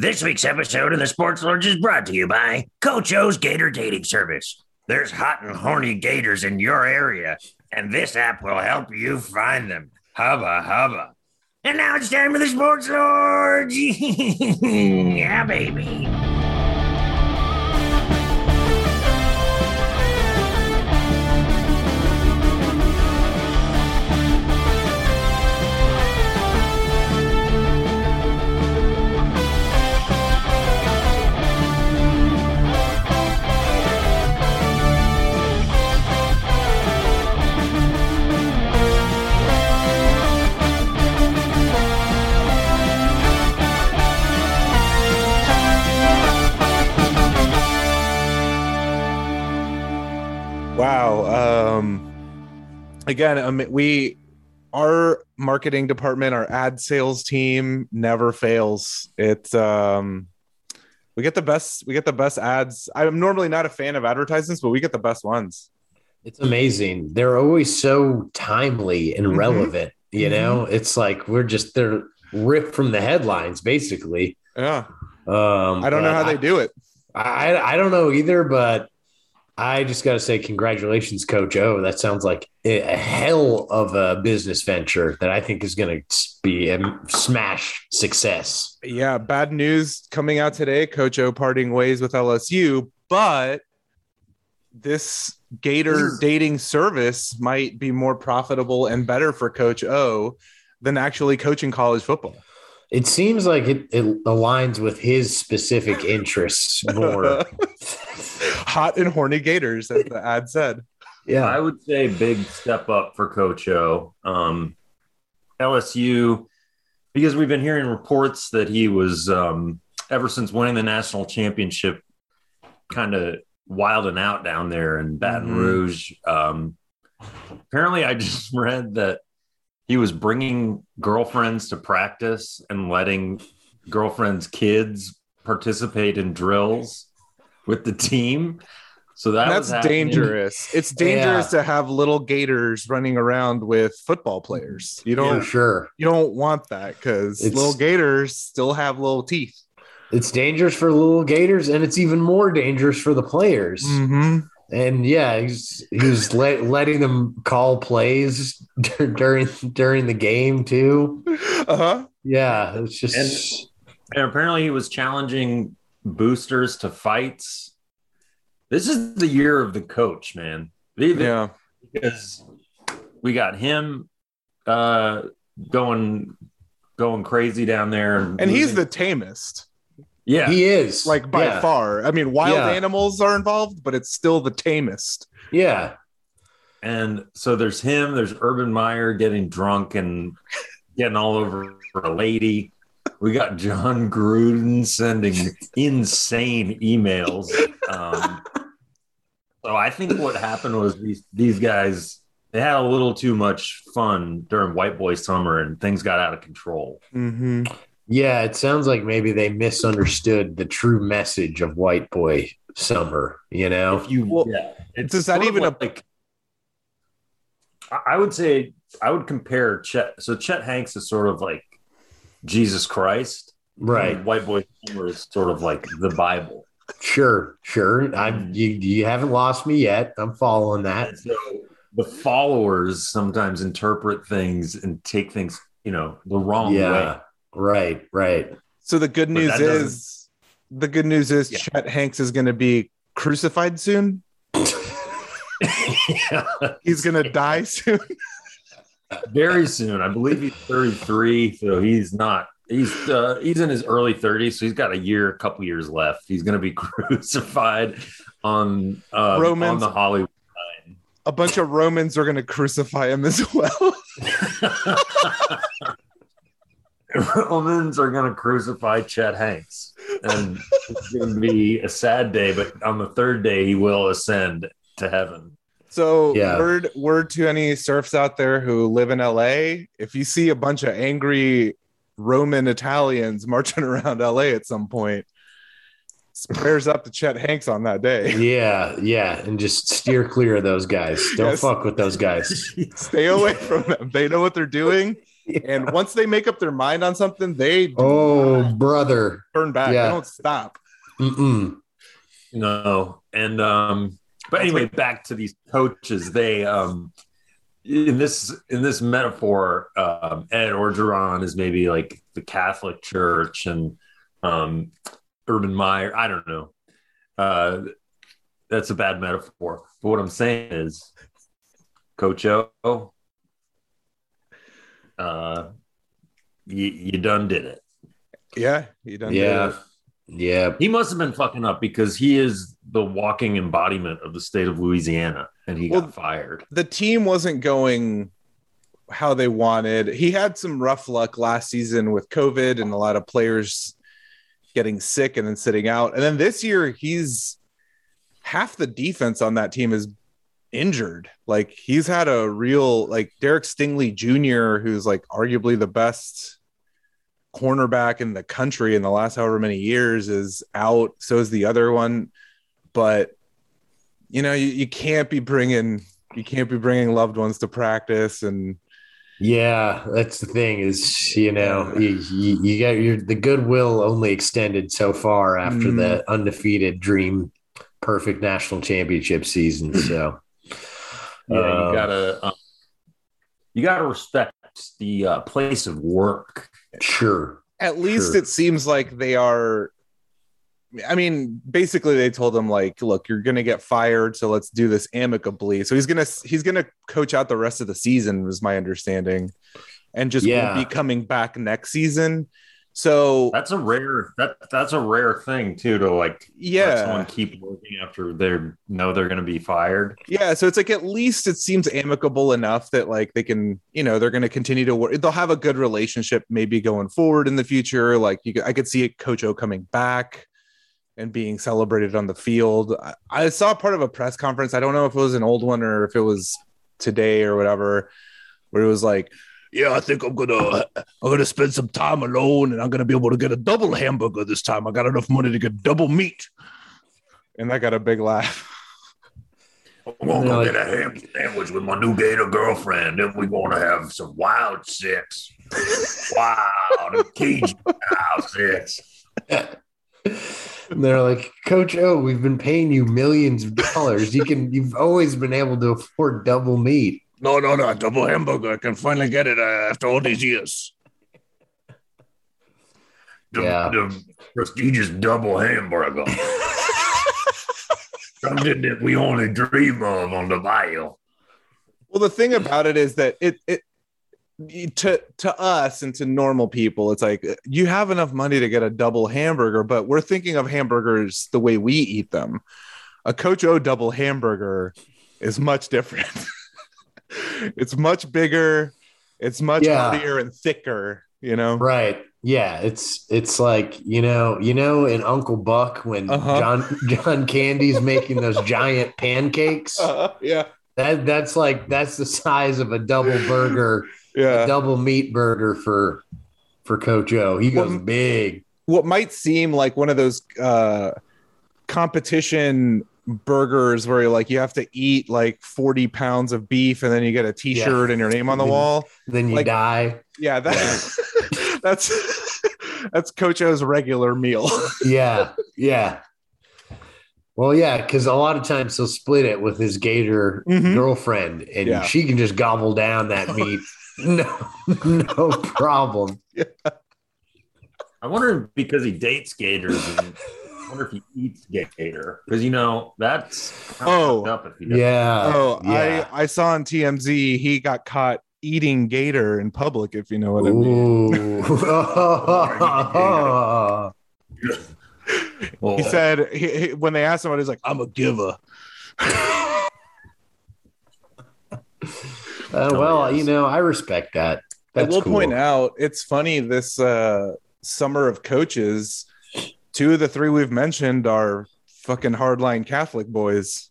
This week's episode of the Sports Lords is brought to you by Coach O's Gator Dating Service. There's hot and horny gators in your area, and this app will help you find them. Hubba hubba. And now it's time for the Sports Lords. yeah, baby. Again, um, we our marketing department, our ad sales team never fails. It's um, we get the best. We get the best ads. I'm normally not a fan of advertisements, but we get the best ones. It's amazing. They're always so timely and Mhm. relevant. You know, it's like we're just they're ripped from the headlines, basically. Yeah, Um, I don't know how they do it. I I don't know either, but I just got to say congratulations, Coach O. That sounds like a hell of a business venture that I think is going to be a smash success. Yeah, bad news coming out today. Coach O parting ways with LSU, but this Gator hmm. dating service might be more profitable and better for Coach O than actually coaching college football. It seems like it, it aligns with his specific interests more. Hot and horny Gators, as the ad said. yeah. I would say big step up for Coach O. Um, LSU, because we've been hearing reports that he was, um, ever since winning the national championship, kind of wilding out down there in Baton Mhm. Rouge. Um, apparently, I just read that he was bringing girlfriends to practice and letting girlfriends' kids participate in drills with the team. So that that's happening. dangerous. It's dangerous to have little Gators running around with football players. You for don't sure. you don't want that because little Gators still have little teeth. It's dangerous for little Gators, and it's even more dangerous for the players. Mm-hmm. And yeah, he's he was let, letting them call plays during during the game too. Uh-huh. Yeah, it's just And apparently, he was challenging boosters to fights. This is the year of the coach, man. Even- Yeah. because we got him uh, going going crazy down there, And he's the tamest, yeah, yeah. he is like by yeah. far. I mean, wild Yeah. animals are involved, but it's still the tamest. Yeah, and so there's him. There's Urban Meyer getting drunk and getting all over a lady. We got Jon Gruden sending insane emails. Um, so I think what happened was these these guys they had a little too much fun during White Boy Summer and things got out of control. Mm-hmm. Yeah. It sounds like maybe they misunderstood the true message of White Boy Summer. You know, If you Well, yeah, it's does that sort of even like I- I would say I would compare Chet. So Chet Hanks is sort of like Jesus Christ, right? And White Boy Summer is sort of like the Bible. Sure, sure. I hmm. you you haven't lost me yet. I'm following that. So the followers sometimes interpret things and take things, you know, the wrong yeah, way. Right, right. So the good news is the good news is Yeah. Chet Hanks is going to be crucified soon. yeah. He's going to die soon. Very soon. I believe he's 33, so he's not. He's uh, he's in his early 30s, so he's got a year, a couple years left. He's going to be crucified on uh, on the Hollywood. Line. A bunch of Romans are going to crucify him as well. Romans are going to crucify Chet Hanks, and it's going to be a sad day. But on the third day, he will ascend to heaven. So Yeah. word word to any serfs out there who live in LA, if you see a bunch of angry Roman Italians marching around LA at some point, prayers up to Chet Hanks on that day. Yeah, yeah, and just steer clear of those guys. Don't Yes. fuck with those guys. Stay away from them. They know what they're doing. And once they make up their mind on something, they do Oh, brother. turn back. yeah. They don't stop. Mm-mm. No, and um, but anyway, back to these coaches. They um, in this in this metaphor, um, Ed Orgeron is maybe like the Catholic Church, and um, Urban Meyer. I don't know. Uh, that's a bad metaphor. But what I'm saying is, Coach O, uh, you you done did it. Yeah, you done. did Yeah. it. Yeah. He must have been fucking up because he is the walking embodiment of the state of Louisiana, and he Well, got fired. the team wasn't going how they wanted. He had some rough luck last season with COVID and a lot of players getting sick and then sitting out. And then this year, he's half the defense on that team is injured. Like he's had a real like Derek Stingley Jr., who's like arguably the best cornerback in the country in the last however many years, is out. So is the other one, but you know you, you can't be bringing you can't be bringing loved ones to practice and Yeah, that's the thing is, you know, you, you, you got your the goodwill only extended so far after Mhm. the undefeated dream perfect national championship season. So Yeah, Um, you gotta um, you gotta respect the uh, place of work. sure. at least Sure. it seems like they are i mean basically they told him like look you're gonna get fired so let's do this amicably so he's gonna he's gonna coach out the rest of the season was my understanding and just Yeah. won't be coming back next season so That's a rare that that's a rare thing too to like yeah someone keep working after they know they're gonna be fired. Yeah, so it's like at least it seems amicable enough that like they can, you know, they're going to continue to work. They'll have a good relationship maybe going forward in the future. Like you, could- I could see it, Coach O coming back and being celebrated on the field. I, I saw part of a press conference. I don't know if it was an old one or if it was today or whatever, where it was like, "Yeah, I think I'm gonna, I'm gonna spend some time alone, and I'm gonna be able to get a double hamburger this time. I got enough money to get double meat." And I got a big laugh. I'm gonna go like- get a ham sandwich with my new gator girlfriend. Then we're gonna have some wild sex. wow, the Cajun wild sex. And they're like, Coach O, we've been paying you millions of dollars. You can, you've always been able to afford double meat. No, no, no, double hamburger. I can finally get it uh, after all these years. The, Yeah. the prestigious double hamburger. Something that we only dream of on the bio. Well, the thing about it is that it it to to us and to normal people, it's like you have enough money to get a double hamburger, but we're thinking of hamburgers the way we eat them. A Coach O double hamburger is much different. it's much bigger. It's much Yeah. heartier and thicker. You know. Right. Yeah. It's it's like, you know, you know, in Uncle Buck when Uh-huh. John John Candy's making those giant pancakes. Uh, yeah. That that's like that's the size of a double burger, Yeah. double meat burger for for Coach O. He goes Well, big. what might seem like one of those uh competition burgers where you like you have to eat like 40 pounds of beef and then you get a t-shirt and your name on the wall Then you like- die. yeah that, that's that's coach o's regular meal Yeah. Yeah. Well, yeah, because a lot of times he'll split it with his gator Mhm. girlfriend, and Yeah. she can just gobble down that meat. no, no problem. I wonder because he dates gators. And I wonder if he eats gator because you know that's Oh. up if he. Yeah. oh yeah. i i saw on tmz he got caught eating gator in public if you know what i mean Ooh. Well, he said he, he- when they asked him he's like i'm a giver Uh, well, you know, I respect that. I will cool. point out it's funny this uh, summer of coaches. Two of the three we've mentioned are fucking hardline Catholic boys.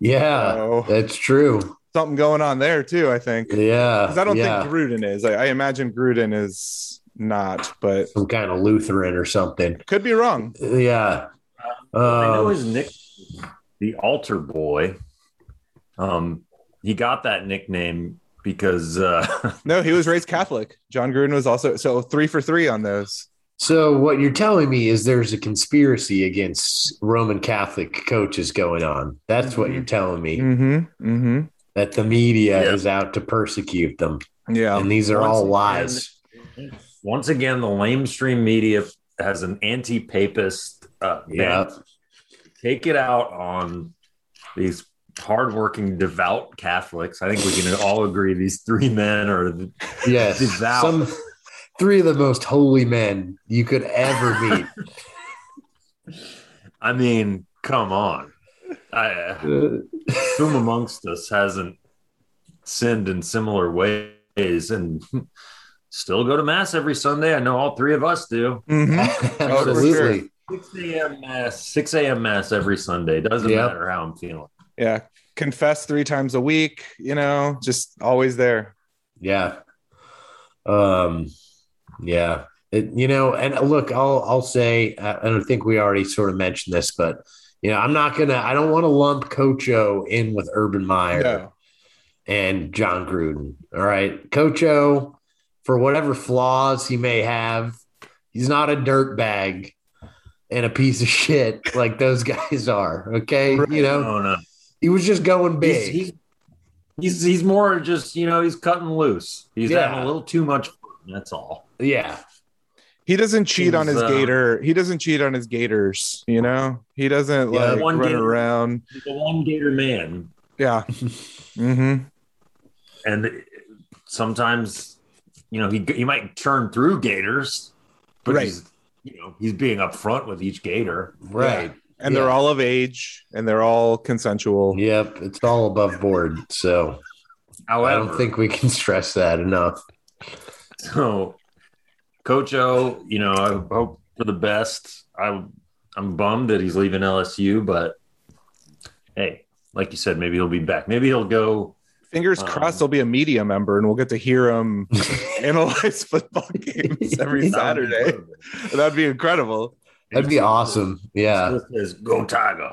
Yeah, So, that's true. something going on there too. I think Yeah, because I don't yeah. think Gruden is. I, I imagine Gruden is not, but some kind of Lutheran or something. could be wrong. Yeah. I know Um, his nick, the altar boy. Um, he got that nickname because uh, No, he was raised Catholic. Jon Gruden was also so three for three on those. So what you're telling me is there's a conspiracy against Roman Catholic coaches going on. That's what Mhm. you're telling me. Mm-hmm. Mm-hmm. That the media Yeah. is out to persecute them, Yeah. and these are Once all again- lies. once again, the lamestream media has an anti-papist. Uh, Yeah. take it out on these hardworking, devout Catholics. I think we can all agree these three men are the Yes, Devout. some three of the most holy men you could ever meet. I mean, come on. I, uh, whom amongst us hasn't sinned in similar ways and still go to mass every Sunday? I know all three of us do. Mm-hmm. Absolutely. 6 a.m. mass, 6 a.m. mass every Sunday. Doesn't Yep. matter how I'm feeling. Yeah. Confess three times a week, you know, just always there. Yeah. Um yeah. It, you know, and uh, look, I'll I'll say uh, I I don't think we already sort of mentioned this, but you know, I'm not gonna I don't want to lump Coach O in with Urban Meyer No. and Jon Gruden. All right. Coach O, for whatever flaws he may have, he's not a dirt bag and a piece of shit like those guys are. Okay. You know, No, no. he was just going big. he's, he's, he's more just, you know, he's cutting loose. He's Yeah. having a little too much fun. That's all. yeah. He doesn't cheat on his uh, gator. He doesn't cheat on his gators, you know? He doesn't Yeah, like one run gator- around. He's a one gator man. Yeah. mm-hmm. And sometimes, you know, he, he might turn through gators, but Right. he's, you know, he's being upfront with each gator. Right. And they're all of age and they're all consensual. Yep. It's all above board. So However, I don't think we can stress that enough. So, Coach O, you know, I hope for the best. I, I'm bummed that he's leaving LSU, but hey, like you said, maybe he'll be back. Maybe he'll go. Fingers Um, crossed he'll be a media member and we'll get to hear him analyze football games every Saturday. That'd be incredible. That'd be awesome. Yeah. Says, go Tiger.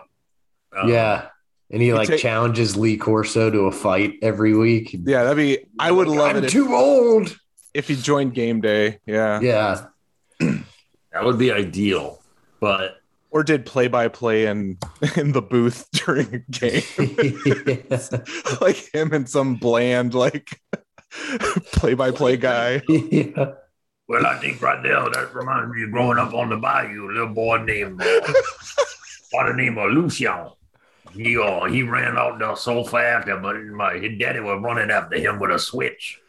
Um, Yeah. And he like take- challenges Lee Corso to a fight every week. Yeah, that'd be I would love I'm it if, too old. If he joined game day. Yeah. Yeah. that would be ideal. But Or did play by play in in the booth during a game. like him and some bland like play by play guy. yeah. Well, I think right there that reminds me of growing up on the bayou. A little boy named uh, by the name of Lucian. He uh, he ran out there so fast, that but my his daddy was running after him with a switch.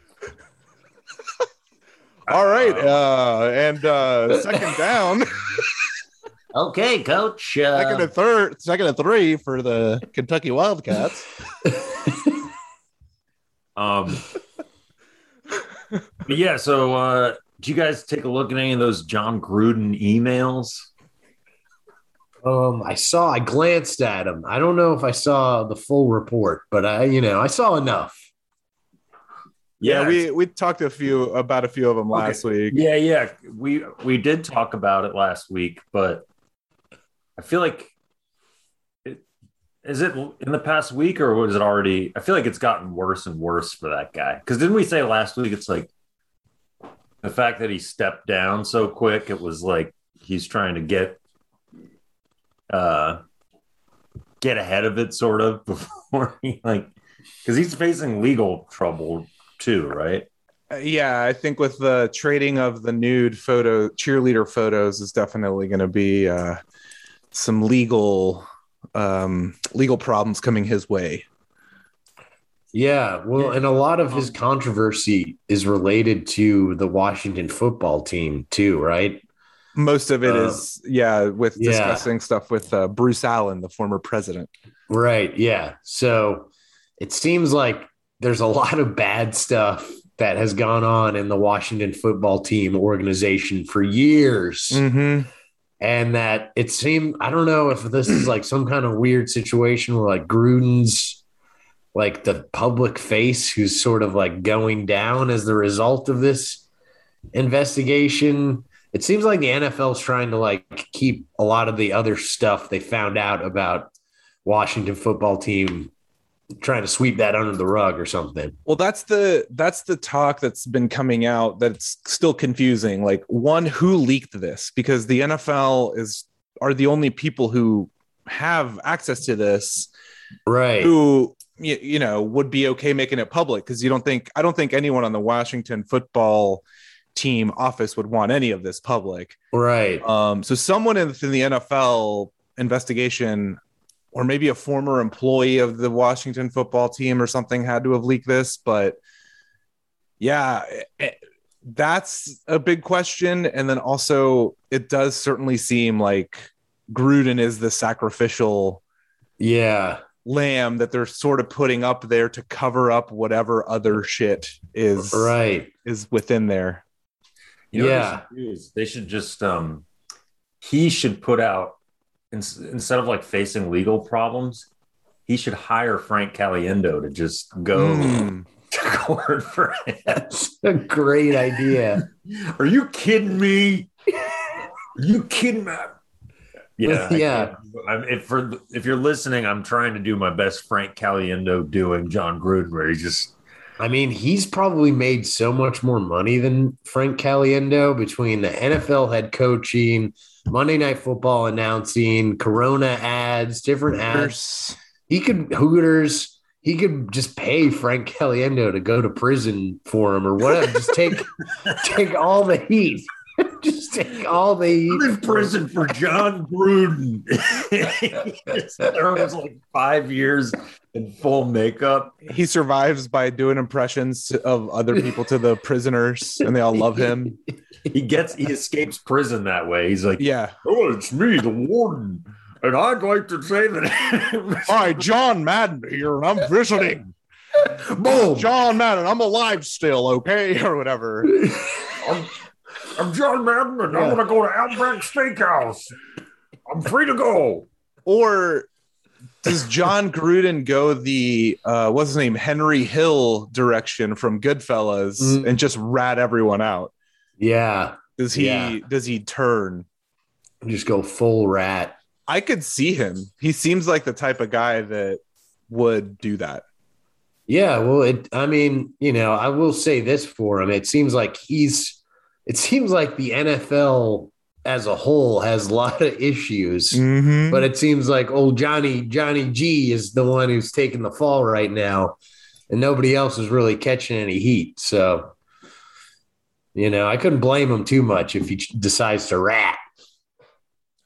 All right. Uh and uh second down. okay, Coach. second Uh, and third, second and three for the Kentucky Wildcats. um, yeah. So, uh, did you guys take a look at any of those Jon Gruden emails? Um, I saw, I glanced at them. I don't know if I saw the full report, but I, you know, I saw enough. Yeah, we we talked a few about a few of them last week. Yeah, yeah. We we did talk about it last week, but I feel like it, is it in the past week or was it already? I feel like it's gotten worse and worse for that guy. Because didn't we say last week? It's like the fact that he stepped down so quick. It was like he's trying to get uh get ahead of it, sort of before he like because he's facing legal trouble too, right? Uh, yeah, I think with the trading of the nude photo cheerleader photos is definitely going to be uh, some legal um, legal problems coming his way. Yeah. Well, and a lot of his controversy is related to the Washington football team, too, right? Most of it Uh, is yeah, with yeah. discussing stuff with uh, Bruce Allen, the former president. Right. Yeah. So it seems like there's a lot of bad stuff that has gone on in the Washington football team organization for years. Mm-hmm. And that it seemed, I don't know if this is like some kind of weird situation where like Gruden's like the public face who's sort of like going down as the result of this investigation. It seems like the NFL's trying to like keep a lot of the other stuff they found out about Washington football team trying to sweep that under the rug or something. Well, that's the that's the talk that's been coming out that's still confusing. Like one who leaked this because the NFL is are the only people who have access to this Right. who you, you know would be okay making it public because you don't think I don't think anyone on the Washington football team office would want any of this public. Right. Um, so someone in the NFL investigation, or maybe a former employee of the Washington football team or something, had to have leaked this. But yeah, it- that's a big question. And then also, it does certainly seem like Gruden is the sacrificial Yeah. lamb that they're sort of putting up there to cover up whatever other shit is Right. is within there. You know Yeah. they should they should just um he should put out ins- instead of like facing legal problems, he should hire Frank Caliendo to just go Mm. to court for him. That's a great idea. Are you kidding me? Are you kidding me? Yeah, Yeah. if for if you're listening, I'm trying to do my best Frank Caliendo doing Jon Gruden, where he just I mean, he's probably made so much more money than Frank Caliendo between the NFL head coaching, Monday Night Football announcing, Corona ads, different ads. He could Hooters. He could just pay Frank Caliendo to go to prison for him or whatever. Just take take all the heat. just take all the heat. I'm in prison for Jon Gruden. there was like five years in full makeup. he survives by doing impressions of other people to the prisoners and they all love him He gets he escapes prison that way. He's like, yeah "Oh, it's me, the warden, and I'd like to say that." hi john madden here and i'm visiting Boom. john madden i'm alive still okay or whatever I'm, I'm John Madden, and Yeah. I'm to go to Outback Steakhouse. I'm free to go. or does jon gruden go the uh what's his name henry hill direction from goodfellas Mm. and just rat everyone out Yeah. does he Yeah. does he turn Just go full rat. i could see him he seems like the type of guy that would do that Yeah, well, it. I mean, you know, I will say this for him. It seems like he's. It seems like the NFL as a whole has a lot of issues, Mhm. but it seems like old Johnny Johnny G is the one who's taking the fall right now, and nobody else is really catching any heat. So, you know, I couldn't blame him too much if he decides to rat.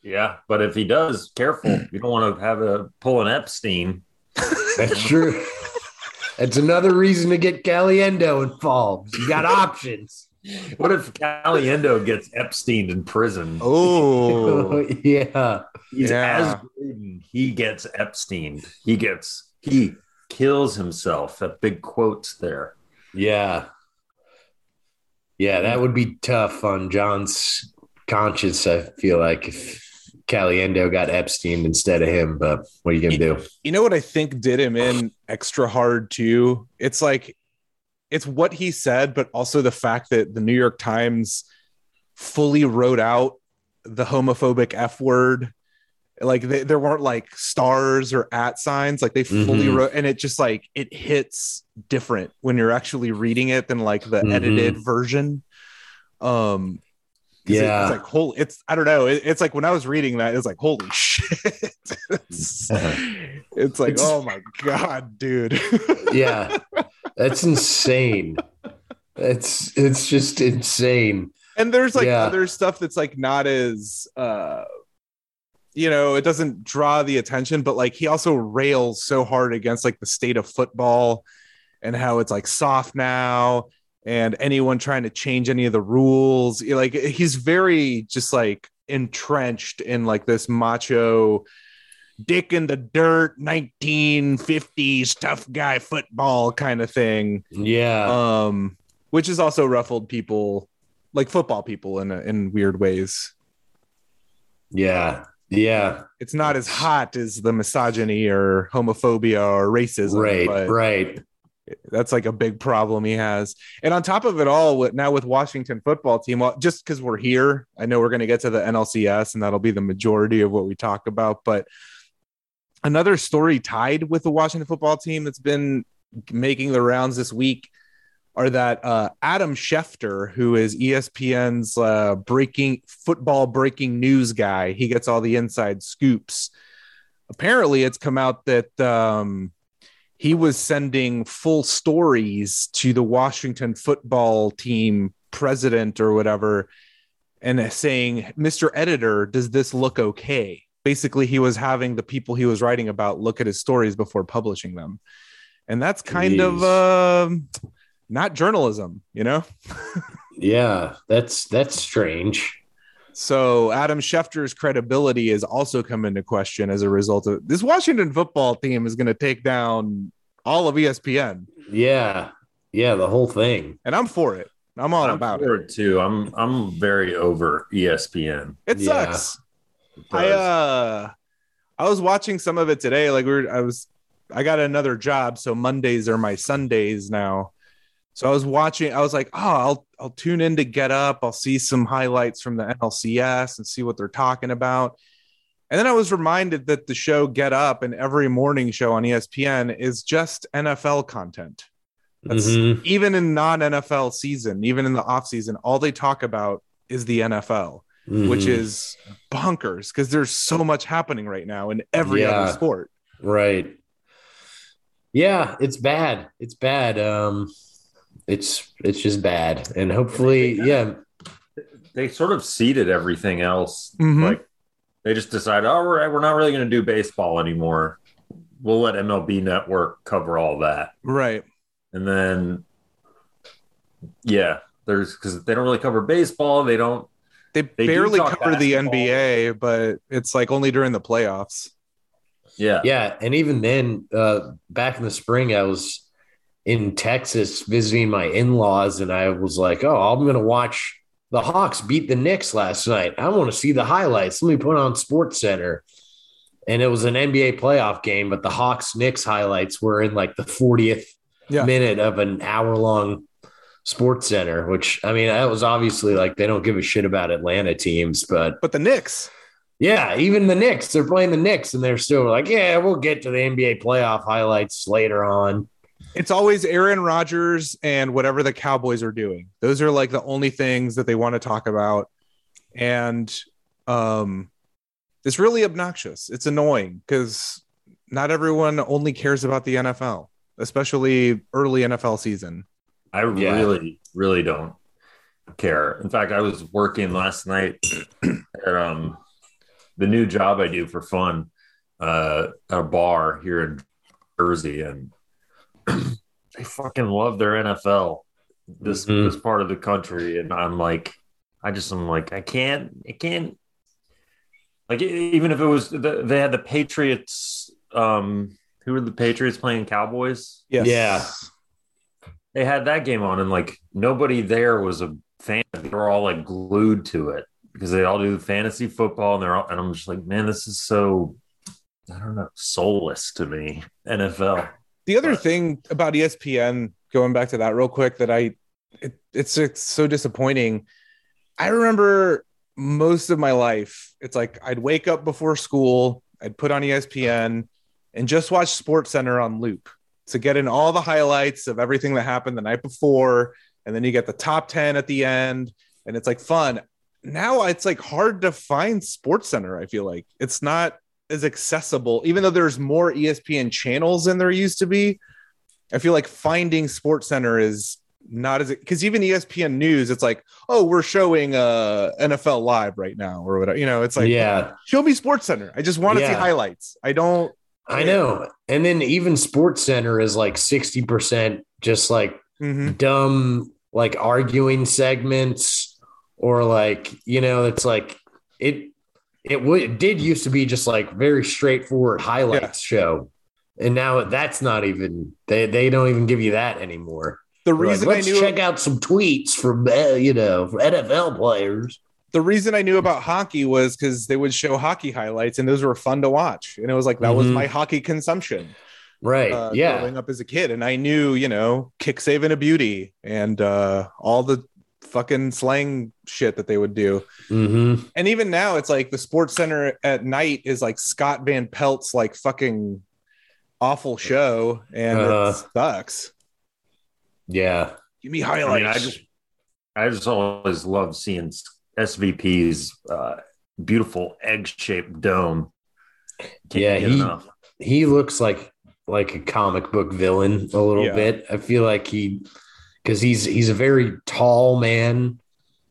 Yeah, but if he does, careful. You don't want to have a pull an Epstein. That's true. That's another reason to get Caliendo involved. You got options. What if Caliendo gets Epstein in prison? oh yeah. He's Yeah. as Gruden, he gets Epstein. He gets he kills himself. That big quotes there. Yeah. Yeah, that would be tough on Jon's conscience, I feel like, if Caliendo got Epstein instead of him. But what are you going to do? You know what I think did him in extra hard too? It's like it's what he said, but also the fact that the New York Times fully wrote out the homophobic F word. Like they, there weren't like stars or at signs, like they fully Mhm. wrote, and it just like it hits different when you're actually reading it than like the Mhm. edited version. Um, Yeah. it's like whole. It's I don't know. It, it's like when I was reading that, it's like holy shit. it's, it's like It's- oh my god, dude. Yeah. That's insane. It's it's just insane. and there's like Yeah. other stuff that's like not as uh you know it doesn't draw the attention but like he also rails so hard against like the state of football and how it's like soft now and anyone trying to change any of the rules like he's very just like entrenched in like this macho dick in the dirt 1950s tough guy football kind of thing Yeah. um, which has also ruffled people, like football people, in in weird ways. Yeah. Yeah. It's not as hot as the misogyny or homophobia or racism, Right. but Right. that's like a big problem he has. And on top of it all, now with Washington football team, well, just because we're here, I know we're going to get to the NLCS, and that'll be the majority of what we talk about. But another story tied with the Washington football team that's been making the rounds this week are that uh, Adam Schefter, who is ESPN's uh, breaking football breaking news guy, he gets all the inside scoops. Apparently, it's come out that um, he was sending full stories to the Washington football team president or whatever, and saying, "Mr. Editor, does this look okay?" Basically, he was having the people he was writing about look at his stories before publishing them, and that's kind of. Jeez. um not journalism, you know? Yeah, that's that's strange. So Adam Schefter's credibility has also come into question as a result of this Washington football team is going to take down all of ESPN. Yeah, yeah, the whole thing. And I'm for it. I'm all I'm about it. for it too. I'm I'm very over ESPN. It Yeah. sucks. I uh I was watching some of it today. Like we are I was I got another job, so Mondays are my Sundays now. So I was watching, I was like, oh, I'll I'll tune in to get up. I'll see some highlights from the NLCS and see what they're talking about. And then I was reminded that the show Get Up and every morning show on ESPN is just NFL content. That's Mhm. even in non-NFL season, even in the off season, all they talk about is the NFL which Mhm. is bonkers because there's so much happening right now in every Yeah. other sport. right. Yeah, it's bad. It's bad. Um, it's it's just bad, and hopefully, yeah, They sort of seeded everything else. Mhm. Like they just decided, oh, we're, we're not really going to do baseball anymore. We'll let MLB Network cover all that. Right. And then, yeah, there's because they don't really cover baseball. They don't. They, They barely cover the. NBA, but it's like only during the playoffs. Yeah. yeah, and even then, uh, back in the spring, I was in Texas visiting my in-laws, and I was like, "Oh, I'm going to watch the Hawks beat the Knicks last night. I want to see the highlights. Let me put on Sports Center." And it was an NBA playoff game, but the Hawks Knicks highlights were in like the 40th Yeah. minute of an hour long Sports Center, which I mean, that was obviously like they don't give a shit about Atlanta teams, but But the Knicks, yeah, even the Knicks, they're playing the Knicks and they're still like, yeah, we'll get to the NBA playoff highlights later on. it's always Aaron Rodgers and whatever the Cowboys are doing. Those are like the only things that they want to talk about. And um it's really obnoxious. It's annoying because not everyone only cares about the NFL, especially early NFL season. I Yeah. really, really don't care. In fact, I was working last night at um the new job I do for fun, uh, a bar here in Jersey, and they fucking love their NFL. This Mhm. this part of the country, and I'm like, I just am like, I can't, I can't. Like even if it was, the, they had the Patriots. Um, who were the Patriots playing Cowboys? Yes. Yeah. They had that game on and like nobody there was a fan. They were all like glued to it because they all do fantasy football and they're all and i'm just like man this is so i don't know soulless to me nfl The other But- thing about ESPN, going back to that real quick, that I it, it's it's so disappointing. I remember most of my life, it's like I'd wake up before school, I'd put on ESPN and just watch Sports Center on loop to get in all the highlights of everything that happened the night before, and then you get the top 10 at the end, and it's like fun. Now it's like hard to find Sports Center, I feel like. It's not as accessible, even though there's more ESPN channels than there used to be. I feel like finding Sports Center is not as because even ESPN News, it's like, oh, we're showing uh NFL Live right now or whatever. You know, it's like, yeah, show me Sports Center. I just want to see highlights. I don't. I know. And then even Sports Center is like 60% just like Mhm. dumb, like arguing segments or like, you know, it's like it, it would, it did used to be just like very straightforward highlights show. And now that's not even, they, they don't even give you that anymore. The They're reason I Let's check out some tweets from, uh, you know, from NFL players. The reason I knew about hockey was because they would show hockey highlights and those were fun to watch. And it was like that was Mhm. my hockey consumption. Right. uh, yeah. growing up as a kid, and I knew, you know, kick saving a beauty and uh, all the fucking slang shit that they would do. Mm-hmm. And even now, it's like the Sports Center at night is like Scott Van Pelt's like fucking awful show, and Uh. it sucks. Yeah. Give me I highlights. mean, I just, I just always love seeing SVP's uh, beautiful egg-shaped dome. Can't Yeah, he- enough. He looks like like a comic book villain a little Yeah. bit. I feel like he because he's he's a very tall man.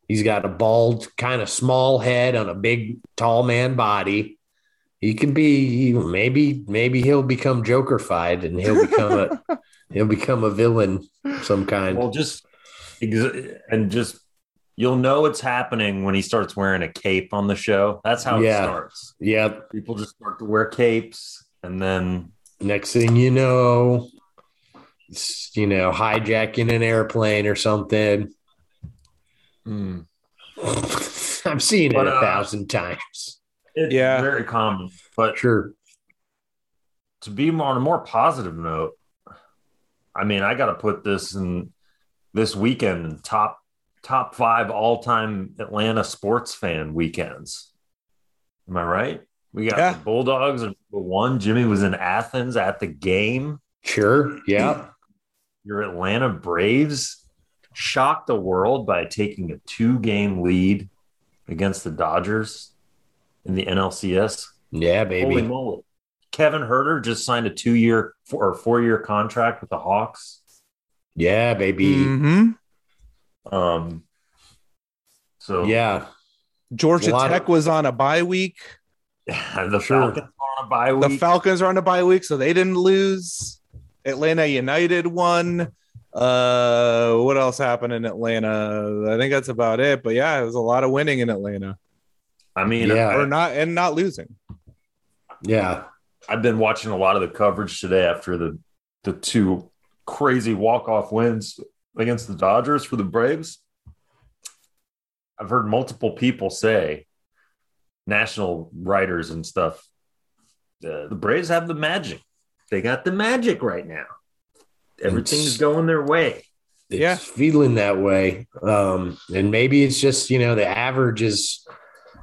He's got a bald, kind of small head on a big, tall man body. He could be maybe maybe he'll become Jokerfied and he'll become a he'll become a villain of some kind. Well, just and just you'll know it's happening when he starts wearing a cape on the show. That's how Yeah. it starts. yep. People just start to wear capes, and then Next thing you know, it's, you know, hijacking an airplane or something. mm, I've seen it a uh, thousand times. it's Yeah. very common. But Sure. to be more, on a more positive note, I mean, I got to put this in this weekend in top top five all time Atlanta sports fan weekends. Am I right? We got Yeah. the Bulldogs are number one. Jimmy was in Athens at the game. Sure. Yeah. Your Atlanta Braves shocked the world by taking a two game lead against the Dodgers in the NLCS. Yeah, Holy baby. moly. Kevin Huerter just signed a two year or four year contract with the Hawks. Yeah, baby. Mhm. Um, so Yeah. Georgia Tech of- was on a bye week. the Sure. Falcons are on a bye The week. Falcons are on a bye week, so they didn't lose. Atlanta United won. Uh, what else happened in Atlanta? I think that's about it. But yeah, it was a lot of winning in Atlanta, I mean, Yeah. or not, and not losing. Yeah. I've been watching a lot of the coverage today after the the two crazy walk off wins against the Dodgers for the Braves. I've heard multiple people say, national writers and stuff, uh, the Braves have the magic. They got the magic right now. Everything's It's- going their way. It's Yeah. feeling that way. Um, and maybe it's just, you know, the average is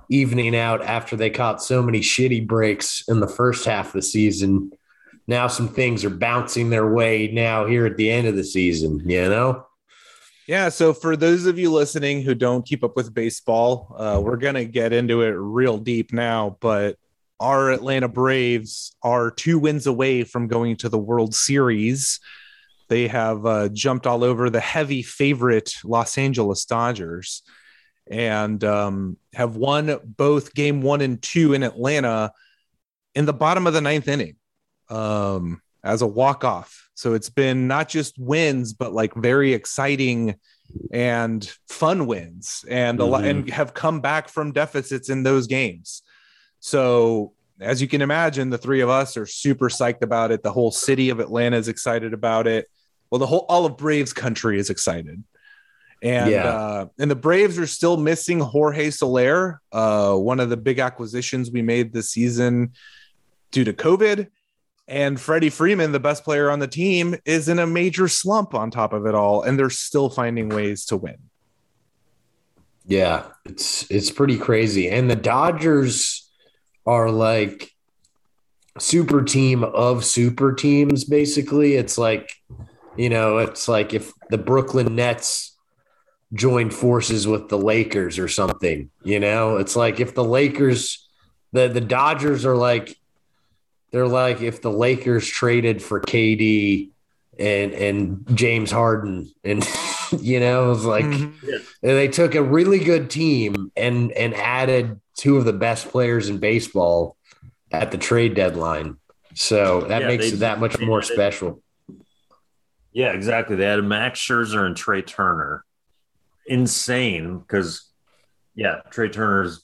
evening out after they caught so many shitty breaks in the first half of the season. Now some things are bouncing their way now here at the end of the season, you know? Yeah. So for those of you listening who don't keep up with baseball, uh, we're gonna get into it real deep now. But our Atlanta Braves are two wins away from going to the World Series. They have uh, jumped all over the heavy favorite Los Angeles Dodgers and um, have won both game one and two in Atlanta in the bottom of the ninth inning um, as a walk off. So it's been not just wins, but like very exciting and fun wins, and a lot, and have come back from deficits in those games. So as you can imagine, the three of us are super psyched about it. The whole city of Atlanta is excited about it. Well, the whole all of Braves country is excited. And Yeah. uh, and the Braves are still missing Jorge Soler, uh, one of the big acquisitions we made this season due to COVID. And Freddie Freeman, the best player on the team, is in a major slump on top of it all, and they're still finding ways to win. Yeah, it's it's pretty crazy. And the Dodgers are like super team of super teams basically. It's like, you know, it's like if the Brooklyn Nets joined forces with the Lakers or something, you know? It's like if the Lakers the the Dodgers are like they're like if the Lakers traded for KD and and James Harden and you know, it's like Mhm. and they took a really good team and and added two of the best players in baseball at the trade deadline. So that Yeah, makes it that much more they- special. Yeah, exactly. They had Max Scherzer and Trea Turner. Insane because, yeah, Trea Turner's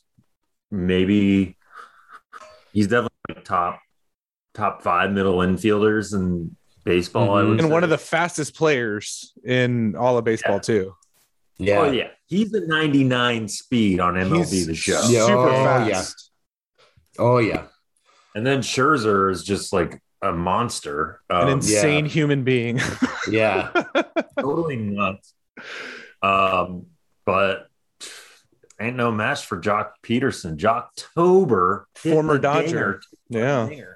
maybe he's definitely top top five middle infielders in baseball. I Mhm. would And one of the fastest players in all of baseball, too. Yeah. Oh yeah, he's a 99 speed on MLB He's the show. Yeah. super Oh, fast. yeah. Oh yeah. And then Scherzer is just like a monster. An Um, insane human being. Yeah. totally nuts. Um, but ain't no match for Joc Pederson. Jock Tober, Former Dodger. dinger. Yeah.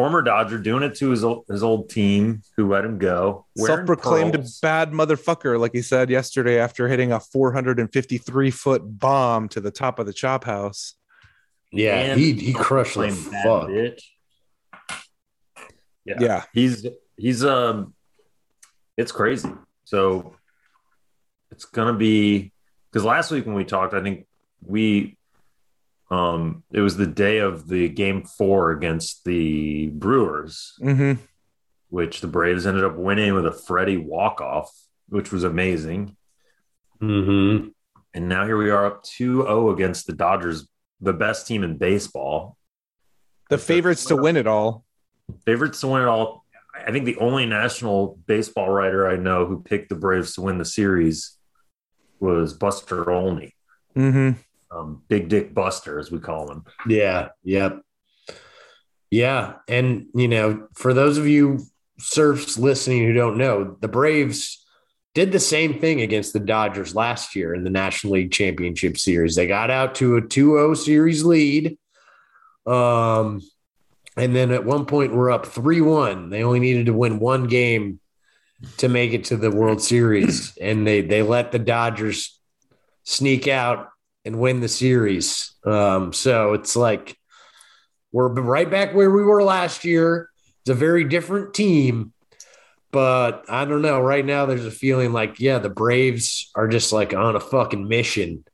Dinger. Former Dodger doing it to his old, his old team who let him go. Wearing Self-proclaimed pearls. bad motherfucker, like he said yesterday after hitting a 453 foot bomb to the top of the chop house. Yeah, And he he crushed the fuck. bitch. Yeah. Yeah. he's he's um it's crazy so it's gonna be because last week when we talked i think we um it was the day of the game four against the brewers hmm which the braves ended up winning with a freddie walk-off which was amazing Mm-hmm. and now here we are up 2-0 against the dodgers the best team in baseball The favorites to win it all. favorites to win it all. I think the only national baseball writer I know who picked the Braves to win the series was Buster Olney, hmm um, Big Dick Buster, as we call him. Yeah. Yep. Yeah, and you know, for those of you surfs listening who don't know, the Braves did the same thing against the Dodgers last year in the National League Championship Series. They got out to a 2-0 series lead. Um and then at one point we're up 3-1. They only needed to win one game to make it to the World Series and they they let the Dodgers sneak out and win the series. Um so it's like we're right back where we were last year. It's a very different team, but I don't know. Right now, there's a feeling like, yeah, the Braves are just like on a fucking mission,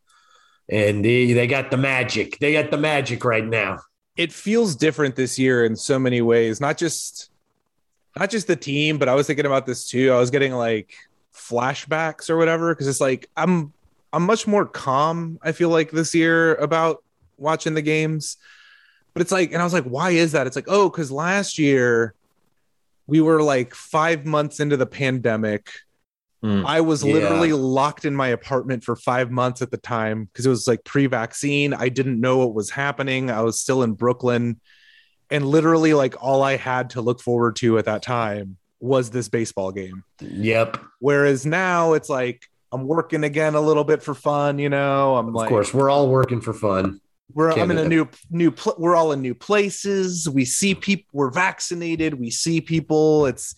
and they, they got the magic. They got the magic right now. It feels different this year in so many ways. Not just, not just the team, but I was thinking about this too. I was getting like flashbacks or whatever because it's like I'm, I'm much more calm. I feel like this year about watching the games, but it's like, and I was like, why is that? It's like, oh, because last year we were like five months into the pandemic. Mm. I was Yeah. literally locked in my apartment for five months at the time because it was like pre vaccine. I didn't know what was happening. I was still in Brooklyn. And literally, like, all I had to look forward to at that time was this baseball game. Yep, Whereas now it's like, I'm working again a little bit for fun, you know. I'm of like, course, we're all working for fun. we're I'm in a new new pl- we're all in new places. We see people we're vaccinated, we see people. It's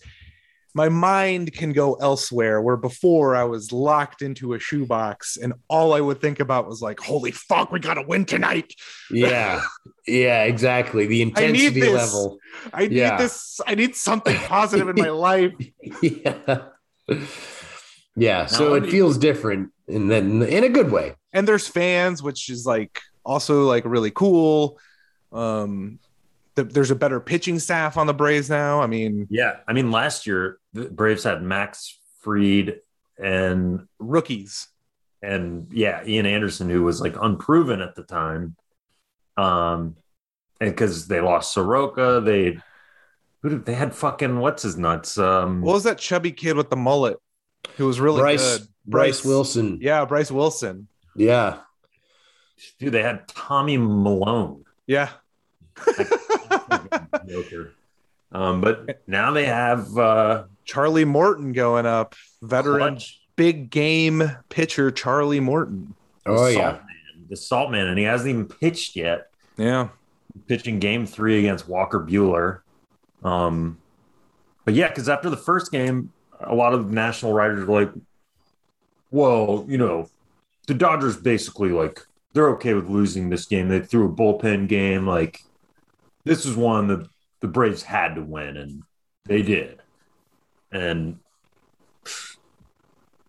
my mind can go elsewhere where before I was locked into a shoebox and all I would think about was like, holy fuck, we gotta win tonight. Yeah, yeah, exactly. The I need intensity this. level. I need Yeah. this, I need something positive in my life. yeah, yeah. So it feels different, and then in a good way. And there's fans, which is like also like really cool. Um th- there's a better pitching staff on the Braves now. I mean, Yeah, I mean, last year the Braves had Max Fried and rookies. and yeah, Ian Anderson, who was like unproven at the time, um, and because they lost Soroka, they who did they had fucking what's his nuts, um, What was that chubby kid with the mullet who was really Bryce, good? Bryce Wilson. Yeah, Bryce Wilson. Yeah. dude, they had Tommy Milone. Yeah. Joker. Um, but now they have uh, Charlie Morton going up, veteran Clutch, big game pitcher Charlie Morton. the Oh Salt yeah. Man, the Salt Man, and he hasn't even pitched yet. Yeah. Pitching Game Three against Walker Buehler. Um, but yeah, because after the first game, a lot of national writers were like, "Well, you know, the Dodgers basically like they're okay with losing this game. They threw a bullpen game. Like this is one that the Braves had to win, and they did. And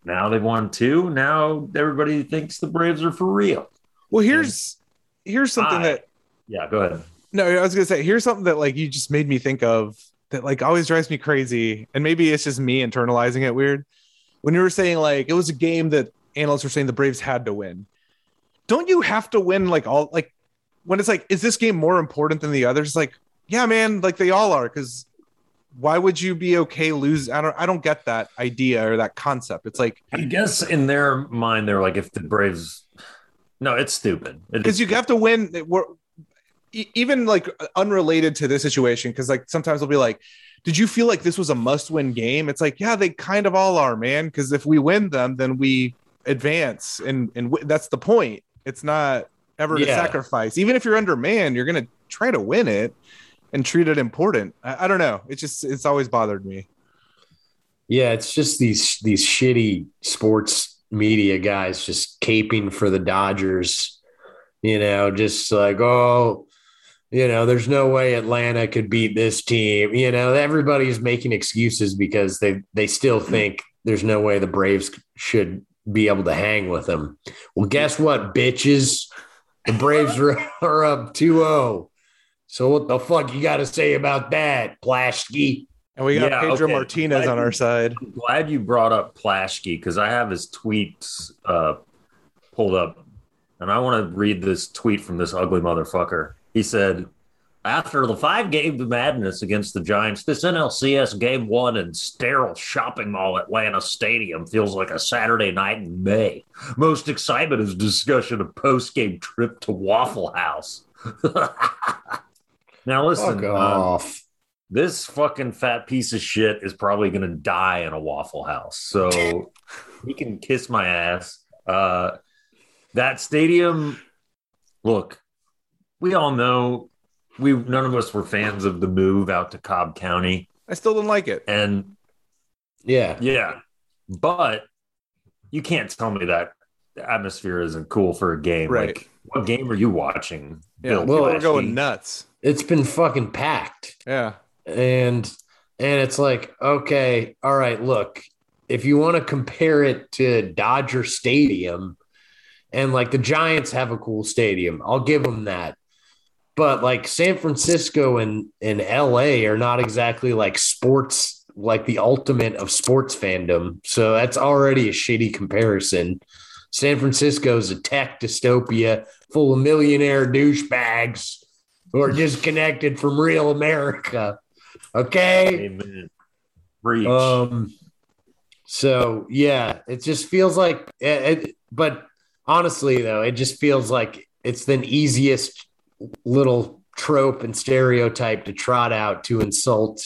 now they've won two. Now everybody thinks the Braves are for real. Well, here's here's something I- that Yeah, go ahead. no, I was gonna say here's something that like you just made me think of that like always drives me crazy, and maybe it's just me internalizing it weird. When you were saying like it was a game that analysts were saying the Braves had to win, don't you have to win like all like when it's like is this game more important than the others? Like yeah, man, like they all are because why would you be okay lose? I don't I don't get that idea or that concept. It's like I guess in their mind, they're like, if the Braves, no, it's stupid. Because is you have to win we're even like unrelated to this situation because like sometimes they'll be like did you feel like this was a must-win game it's like yeah they kind of all are man because if we win them then we advance, and and w- that's the point. It's not ever to Yeah. sacrifice. Even if you're undermanned, you're gonna try to win it and treat it important. I, I don't know. It's just it's always bothered me. Yeah, it's just these these shitty sports media guys just caping for the Dodgers. You know, just like, oh, you know, there's no way Atlanta could beat this team. You know, everybody's making excuses because they they still think there's no way the Braves should be able to hang with them. Well, guess what, bitches? The Braves are, are up 2-0. So what the fuck you got to say about that, Plaschke? And we got Yeah, Pedro okay. Martinez on our side. I'm glad you brought up Plaschke because I have his tweets uh, pulled up, and I want to read this tweet from this ugly motherfucker. He said, "After the five game madness against the Giants, this NLCS Game One in sterile shopping mall Atlanta Stadium feels like a Saturday night in May. Most excitement is discussion of post game trip to Waffle House." now listen, Fuck um, off. this fucking fat piece of shit is probably going to die in a waffle house so he can kiss my ass uh that stadium look we all know we none of us were fans of the move out to cobb county I still don't like it. and Yeah. yeah but you can't tell me that the atmosphere isn't cool for a game Right. like what game are you watching Yeah, Bill well, we're going nuts. It's been fucking packed. Yeah, And and it's like, okay, all right, look, if you want to compare it to Dodger Stadium and like the Giants have a cool stadium, I'll give them that. But like San Francisco and, and LA are not exactly like sports, like the ultimate of sports fandom. So that's already a shitty comparison. San Francisco is a tech dystopia full of millionaire douchebags who are disconnected from real America. Okay. amen Preach. Um. So yeah, it just feels like it, it- but honestly though, it just feels like it's the easiest little trope and stereotype to trot out to insult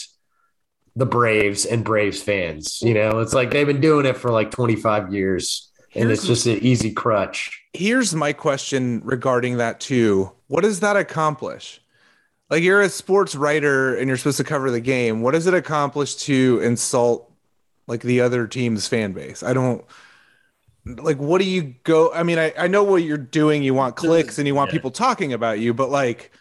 the Braves and Braves fans. You know, it's like they've been doing it for like 25 years and Here's- it's just an easy crutch. here's my question regarding that too. What does that accomplish? Like you're a sports writer and you're supposed to cover the game. What does it accomplish to insult like the other team's fan base? I don't like what do you go I mean I, I know what you're doing. You want clicks and you want Yeah. people talking about you, but like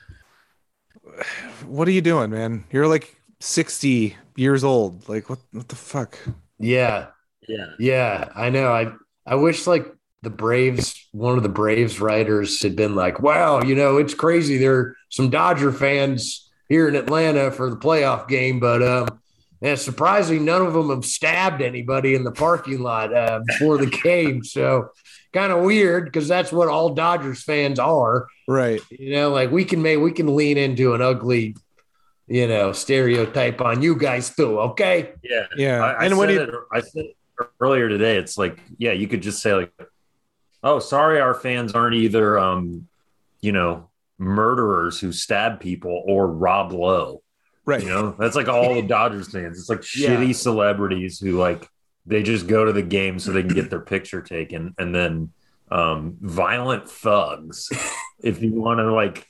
what are you doing, man? You're like 60 years old. Like what what the fuck? Yeah. yeah Yeah, I know. I I wish like the Braves, one of the Braves writers had been like, "Wow, you know, it's crazy. There are some Dodger fans here in Atlanta for the playoff game, but um, and it's surprising none of them have stabbed anybody in the parking lot uh, before the game. So kind of weird because that's what all Dodgers fans are. Right. You know, like we can make we can lean into an ugly, you know, stereotype on you guys too. Okay. yeah Yeah. I, I and when said you it, I said it earlier today. It's like, yeah, you could just say like, "Oh, sorry, our fans aren't either, um, you know, murderers who stab people or Rob Lowe." Right. You know, that's like all the Dodgers fans. It's like Yeah. shitty celebrities who like they just go to the game so they can get their picture taken, and then um, violent thugs. if you want to like,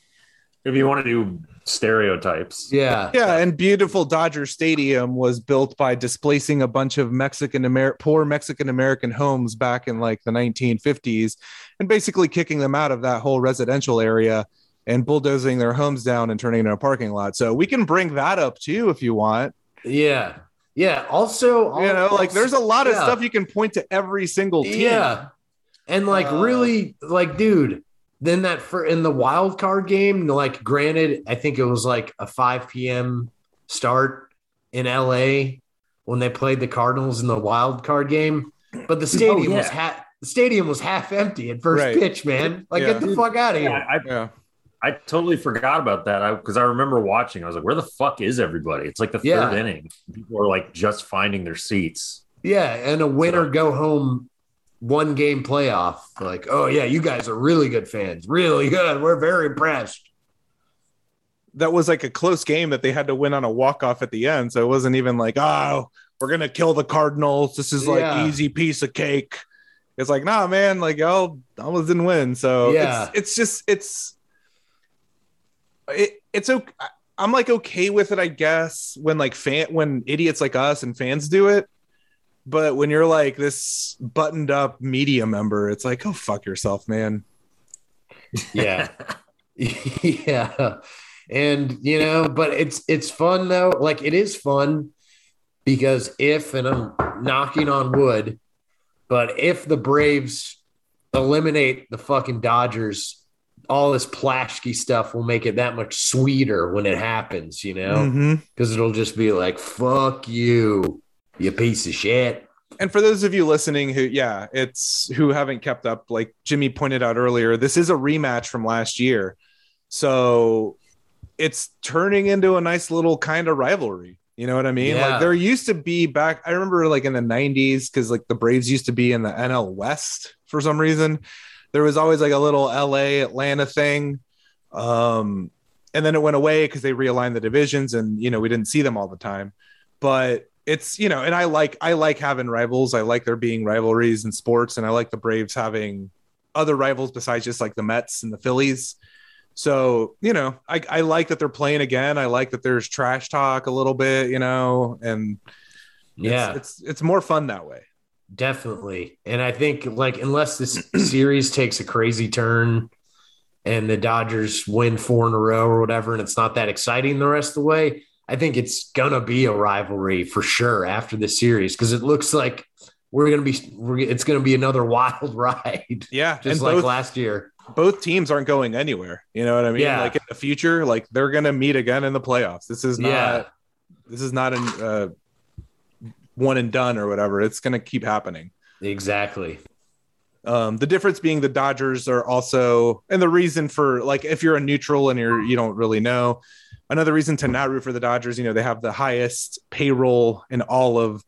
if you want to do stereotypes, Yeah. Yeah, and beautiful Dodger Stadium was built by displacing a bunch of Mexican Amer- poor Mexican American homes back in like the 1950s and basically kicking them out of that whole residential area and bulldozing their homes down and turning it into a parking lot. So we can bring that up too if you want. Yeah. Yeah. Also, You know, like there's a lot of Yeah. stuff you can point to every single team. Yeah. And like Uh, really, like, dude, then that for in the wild card game, like granted, I think it was like a 5 p.m. start in LA when they played the Cardinals in the wild card game. But the stadium yeah. was half the stadium was half empty at first Right. pitch, man. Like, Yeah. get the fuck out of Yeah, here. I, Yeah. I totally forgot about that because I, remember watching. I was like, "Where the fuck is everybody?" It's like the Yeah. third inning. People are like just finding their seats. Yeah, and a winner go home one game playoff. Like, oh yeah, you guys are really good fans. Really good. We're very impressed. That was like a close game that they had to win on a walk-off at the end. So it wasn't even like, oh, we're gonna kill the Cardinals. This is like Yeah. easy piece of cake. It's like, nah, man, like y'all almost didn't win. So Yeah. it's, it's just it's it, it's okay. I'm like okay with it, I guess, when like fan when idiots like us and fans do it. But when you're like this buttoned up media member, it's like, oh fuck yourself, man. Yeah. yeah. And you know, but it's it's fun though. Like it is fun because if and I'm knocking on wood, but if the Braves eliminate the fucking Dodgers, all this Plaschke stuff will make it that much sweeter when it happens, you know? Mhm. Because it'll just be like, fuck you, you piece of shit. And for those of you listening who, yeah, it's who haven't kept up, like Jimmy pointed out earlier, this is a rematch from last year. So it's turning into a nice little kind of rivalry. You know what I mean? Yeah. Like there used to be back, I remember like in the 90s, because like the Braves used to be in the NL West for some reason. There was always like a little LA Atlanta thing. Um, and then it went away because they realigned the divisions and you know we didn't see them all the time. But it's you know, and I like I like having rivals. I like there being rivalries in sports, and I like the Braves having other rivals besides just like the Mets and the Phillies. So you know, I, I like that they're playing again. I like that there's trash talk a little bit, you know, and it's- Yeah. it's it's more fun that way. Definitely. And I think like unless this series takes a crazy turn and the Dodgers win four in a row or whatever, and it's not that exciting the rest of the way, I think it's gonna be a rivalry for sure after the series because it looks like we're gonna be we're, it's gonna be another wild ride, Yeah, just like both, last year. both teams aren't going anywhere. You know what I mean? Yeah. Like in the future, like they're gonna meet again in the playoffs. This is not Yeah. this is not an uh, one and done or whatever. It's gonna keep happening. Exactly. Um, the difference being the Dodgers are also, and the reason for like if you're a neutral and you're you don't really know, another reason to not root for the Dodgers, you know, they have the highest payroll in all of,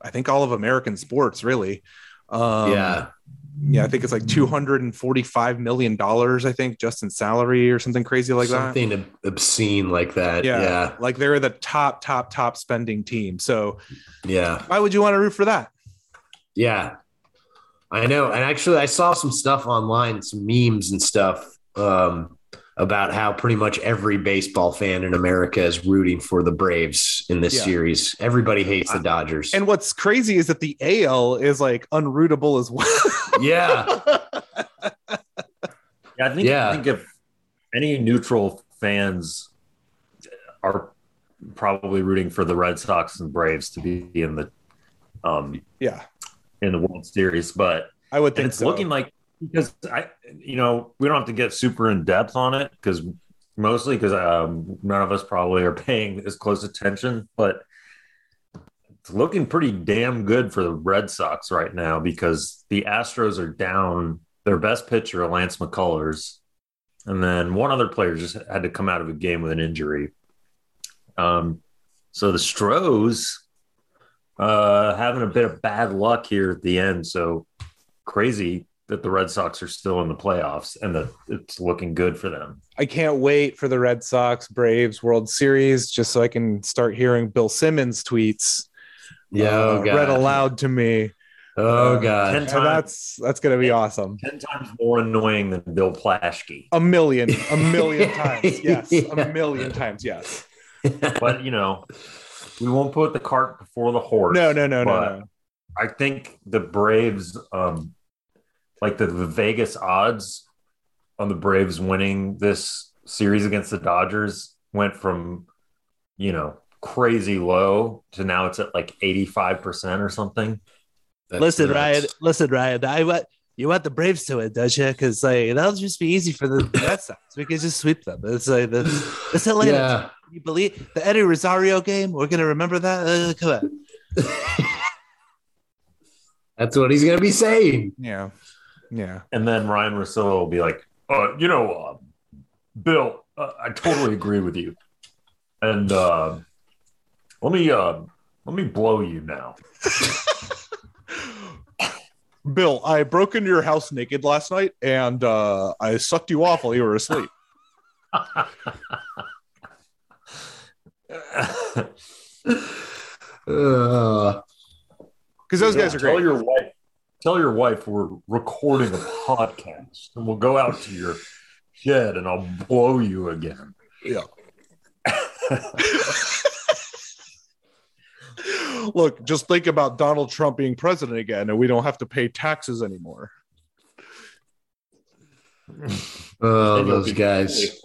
I think all of American sports, really. Um, yeah. Yeah, I think it's like two hundred and forty-five million dollars. I think just in salary or something crazy like that. Something obscene like that. Yeah, Yeah. like they're the top, top, top spending team. So Yeah. why would you want to root for that? Yeah, I know. And actually, I saw some stuff online, some memes and stuff um, about how pretty much every baseball fan in America is rooting for the Braves in this Yeah. series. Everybody hates the Dodgers. And what's crazy is that the AL is like unrootable as well. yeah, Yeah, I think Yeah. I think if any neutral fans are probably rooting for the Red Sox and Braves to be in the um yeah, in the World Series, but I would think it's so. looking like because I you know we don't have to get super in depth on it because mostly because um, none of us probably are paying as close attention, but it's looking pretty damn good for the Red Sox right now because the Astros are down their best pitcher, Lance McCullers, and then one other player just had to come out of a game with an injury. Um, so the Stros uh, having a bit of bad luck here at the end. So crazy that the Red Sox are still in the playoffs and that it's looking good for them. I can't wait for the Red Sox Braves World Series just so I can start hearing Bill Simmons tweets yeah. uh, Oh read aloud to me. Oh Uh, god. ten times, that's that's gonna be awesome. ten times more annoying than Bill Plaschke. A million, a million times. Yes, Yeah. a million times. Yes. But you know, we won't put the cart before the horse. No, no, no, no, no. I think the Braves, um, like the, the Vegas odds on the Braves winning this series against the Dodgers went from, you know, crazy low to now it's at like 85% or something. That's listen, nuts. Ryan. Listen, Ryan. I want you want the Braves to win, don't you? Because like that'll just be easy for the Red Sox. We can just sweep them. It's like that's, that's Atlanta. Yeah. Can you believe the Eddie Rosario game? We're gonna remember that. Uh, come on. That's what he's gonna be saying. Yeah. Yeah. And then Ryan Russillo will be like, uh, you know, uh, Bill, uh, I totally agree with you. And uh, let me uh, let me blow you now. Bill, I broke into your house naked last night and uh, I sucked you off while you were asleep. Because those Yeah, guys are tell great. your wife tell your wife we're recording a podcast, and we'll go out to your shed, and I'll blow you again. Yeah. Look, just think about Donald Trump being president again, and we don't have to pay taxes anymore. Oh, those be- guys.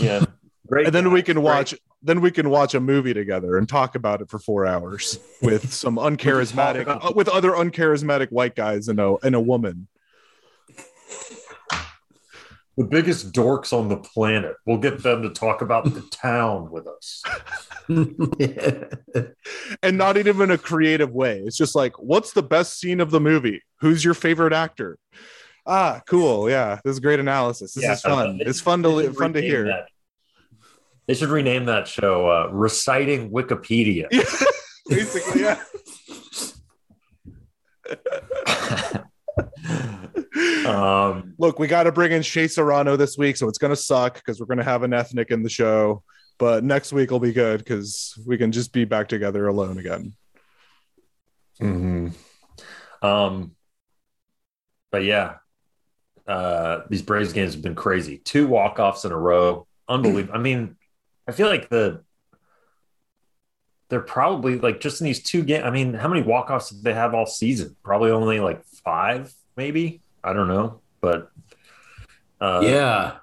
Yeah, great. And then we can watch. Then we can watch a movie together and talk about it for four hours with some uncharismatic, uh, with other uncharismatic white guys and a and a woman. the biggest dorks on the planet. We'll get them to talk about the town with us. and not even in a creative way. It's just like, what's the best scene of the movie? Who's your favorite actor? Ah, cool. Yeah, this is great analysis. This Yeah, is fun. they- It's fun to li- fun to hear. that. They should rename that show uh, "Reciting Wikipedia." Basically, yeah. um, Look, we got to bring in Shea Serrano this week, so it's going to suck because we're going to have an ethnic in the show. But next week will be good because we can just be back together alone again. mhm. um, but yeah, uh, these Braves games have been crazy. Two walk offs in a row, unbelievable. I mean, I feel like the they're probably like just in these two games. I mean, how many walk offs did they have all season? Probably only like five, maybe. I don't know, but uh, yeah.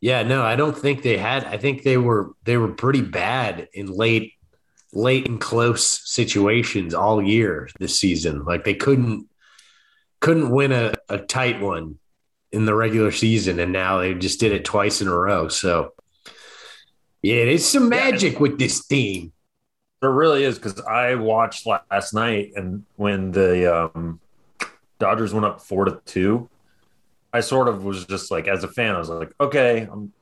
Yeah, no, I don't think they had I think they were they were pretty bad in late late and close situations all year this season. Like they couldn't couldn't win a, a tight one in the regular season and now they just did it twice in a row. So yeah, there's some Yeah, magic with this team. There really is because I watched last night and when the um, Dodgers went up four to two, I sort of was just like, as a fan, I was like, okay, I'm,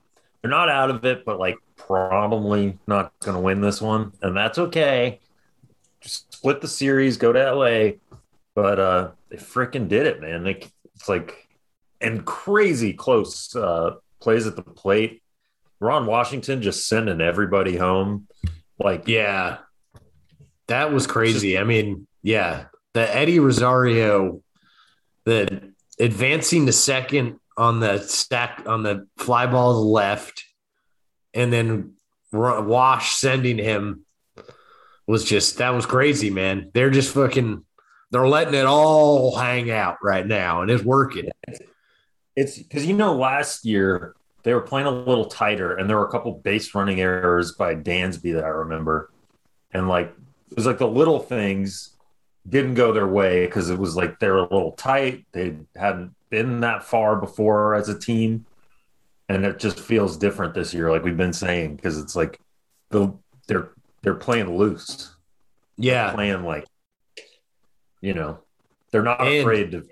they're not out of it, but like probably not going to win this one, and that's okay. Just split the series, go to LA, but uh, they freaking did it, man. They, it's like and crazy close uh, plays at the plate. Ron Washington just sending everybody home, like Yeah. That was crazy. I mean, yeah, the Eddie Rosario, the advancing to second on the stack on the fly ball to the left, and then Wash sending him was just that was crazy, man. They're just fucking they're letting it all hang out right now, and it's working. It's because you know last year they were playing a little tighter, and there were a couple base running errors by Dansby that I remember, and like it was like the little things didn't go their way because it was like they were a little tight. They hadn't been that far before as a team, and it just feels different this year, like we've been saying, because it's like the they're they're playing loose, Yeah, playing like you know they're not And- afraid to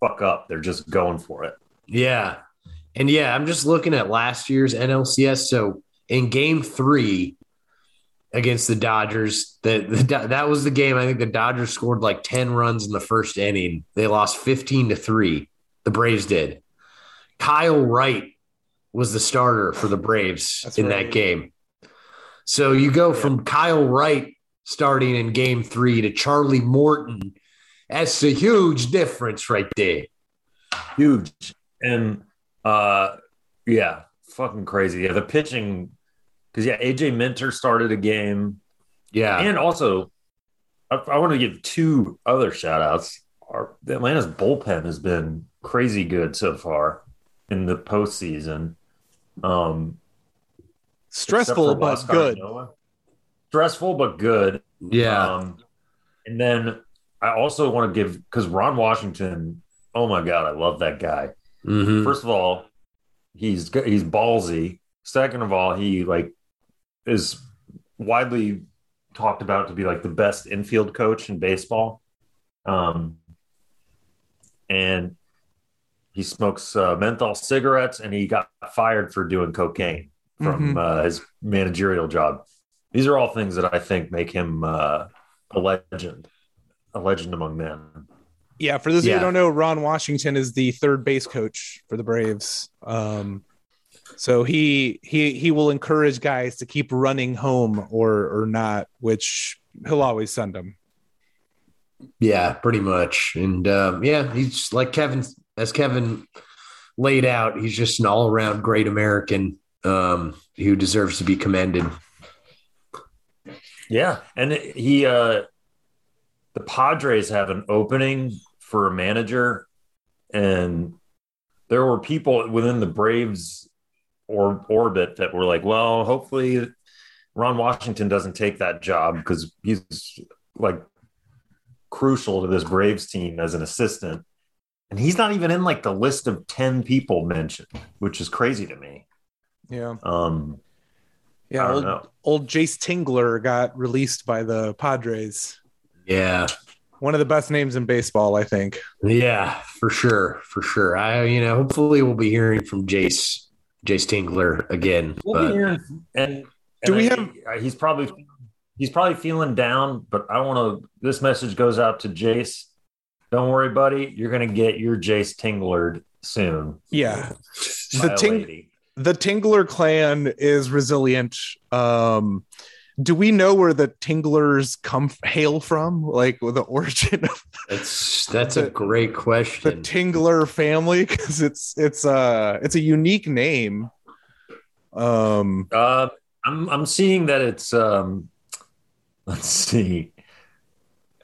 fuck up. They're just going for it. Yeah. And yeah, I'm just looking at last year's NLCS. So in game three against the Dodgers, the, the that was the game. I think the Dodgers scored like 10 runs in the first inning. They lost 15 to 3. The Braves did. Kyle Wright was the starter for the Braves That's in right. that game. So you go from Kyle Wright starting in game three to Charlie Morton. That's a huge difference right there. huge and uh yeah fucking crazy yeah the pitching because yeah aj minter started a game Yeah. and also i, I want to give two other shout outs our atlanta's bullpen has been crazy good so far in the postseason um Stressful but Oscar good. Noah. stressful but good Yeah. um, and then I also want to give because Ron Washington. Oh my god, I love that guy. Mhm. First of all, he's he's ballsy. Second of all, he like is widely talked about to be like the best infield coach in baseball. Um, and he smokes uh, menthol cigarettes, and he got fired for doing cocaine from Mhm. uh, his managerial job. These are all things that I think make him uh, a legend, a legend among men. Yeah, for those Yeah. who don't know, Ron Washington is the third base coach for the Braves. Um, so he he he will encourage guys to keep running home or or not, which he'll always send them. Yeah, pretty much. And um, yeah, he's like Kevin, as Kevin laid out, he's just an all around great American um, who deserves to be commended. Yeah, and he uh the Padres have an opening for a manager and there were people within the Braves or orbit that were like, well, hopefully Ron Washington doesn't take that job because he's like crucial to this Braves team as an assistant. And he's not even in like the list of 10 people mentioned, which is crazy to me. Yeah. Um, Yeah. Old, old Jayce Tingler got released by the Padres. Yeah. One of the best names in baseball, I think. Yeah, for sure. For sure. I, you know, hopefully we'll be hearing from Jayce, Jayce Tingler again. We'll but- be hearing, and, Do we I- have- He's probably he's probably feeling down, but I want to. This message goes out to Jayce. Don't worry, buddy. You're gonna get your Jayce Tinglered soon. Yeah. The ting- the Tingler clan is resilient. Um, do we know where the Tinglers come hail from? Like the origin of That's that's The- a great question the. Tingler family? Because it's it's uh it's a unique name. Um, Uh, I'm I'm seeing that it's um, let's see.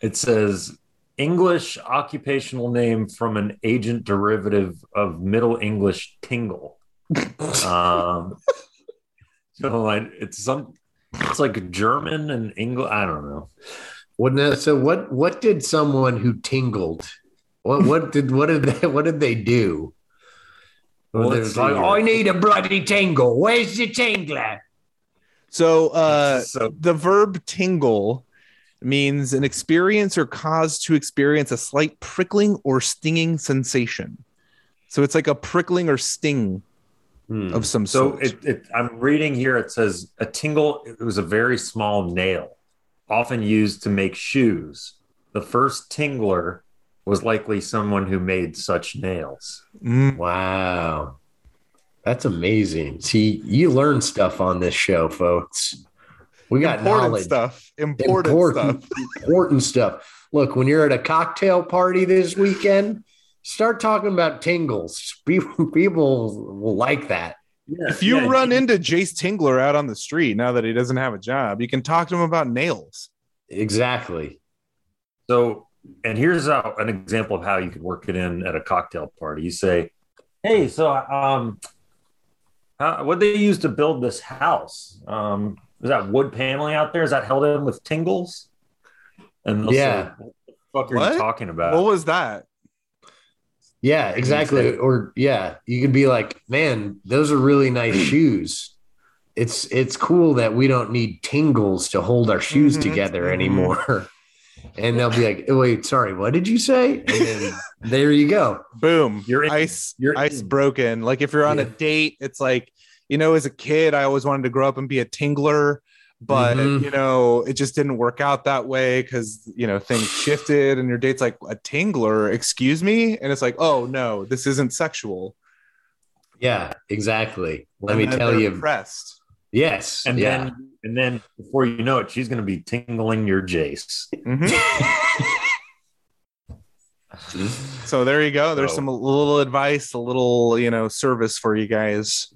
It says English occupational name from an agent derivative of Middle English tingle. Um, so I, it's some it's like German and English. I don't know. Wouldn't so what what did someone who tingled? What what did what did they what did they do? Well, Well, like, see I need a bloody tingle. Where's the tingler? so uh, so the verb tingle means an experience or cause to experience a slight prickling or stinging sensation. So it's like a prickling or sting Hmm. of some So sort. it, it, I'm reading here. It says a tingle. It was a very small nail, often used to make shoes. The first tingler was likely someone who made such nails. Mm. Wow. That's amazing. See, you learn stuff on this show, folks. We got important knowledge. stuff. Important, important, stuff. important stuff. Look, when you're at a cocktail party this weekend, start talking about tingles. People, people will like that. If you run into Jayce Tingler out on the street now that he doesn't have a job, you can talk to him about nails. Exactly. so, and here's how, an example of how you could work it in at a cocktail party. You say, "Hey, so um, how, what they use to build this house? Um, is that wood paneling out there? Is that held in with tingles?" And they'll Yeah. say, "What the fuck are What? you talking about?" What was that? Yeah, exactly. Or yeah, you could be like, man, those are really nice shoes. It's it's cool that we don't need tingles to hold our shoes Mhm, together mhm. anymore. And they'll be like, oh, wait, sorry, what did you say? And then there you go. Boom. You're in. ice You're ice in. broken. Like if you're on a date, it's like, you know, as a kid, I always wanted to grow up and be a tingler, but Mhm. you know, it just didn't work out that way because you know things shifted and your date's like a tingler, excuse me. And it's like, oh no, this isn't sexual. Yeah, exactly. Let And me then tell they're you. Impressed. Yes. And yeah. then and then before you know it, she's gonna be tingling your Jayce. Mhm. So there you go. There's So- some little advice, a little, you know, service for you guys.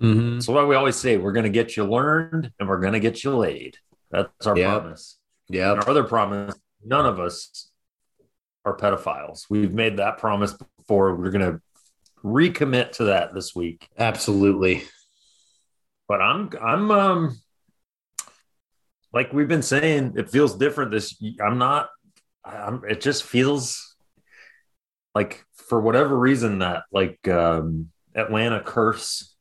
Mhm. That's why we always say we're gonna get you learned and we're gonna get you laid. That's our Yep. promise. Yeah. Our other promise, none of us are pedophiles. We've made that promise before. We're gonna recommit to that this week. Absolutely. But I'm I'm um like we've been saying, it feels different this I'm not I'm it just feels like for whatever reason that like um Atlanta curse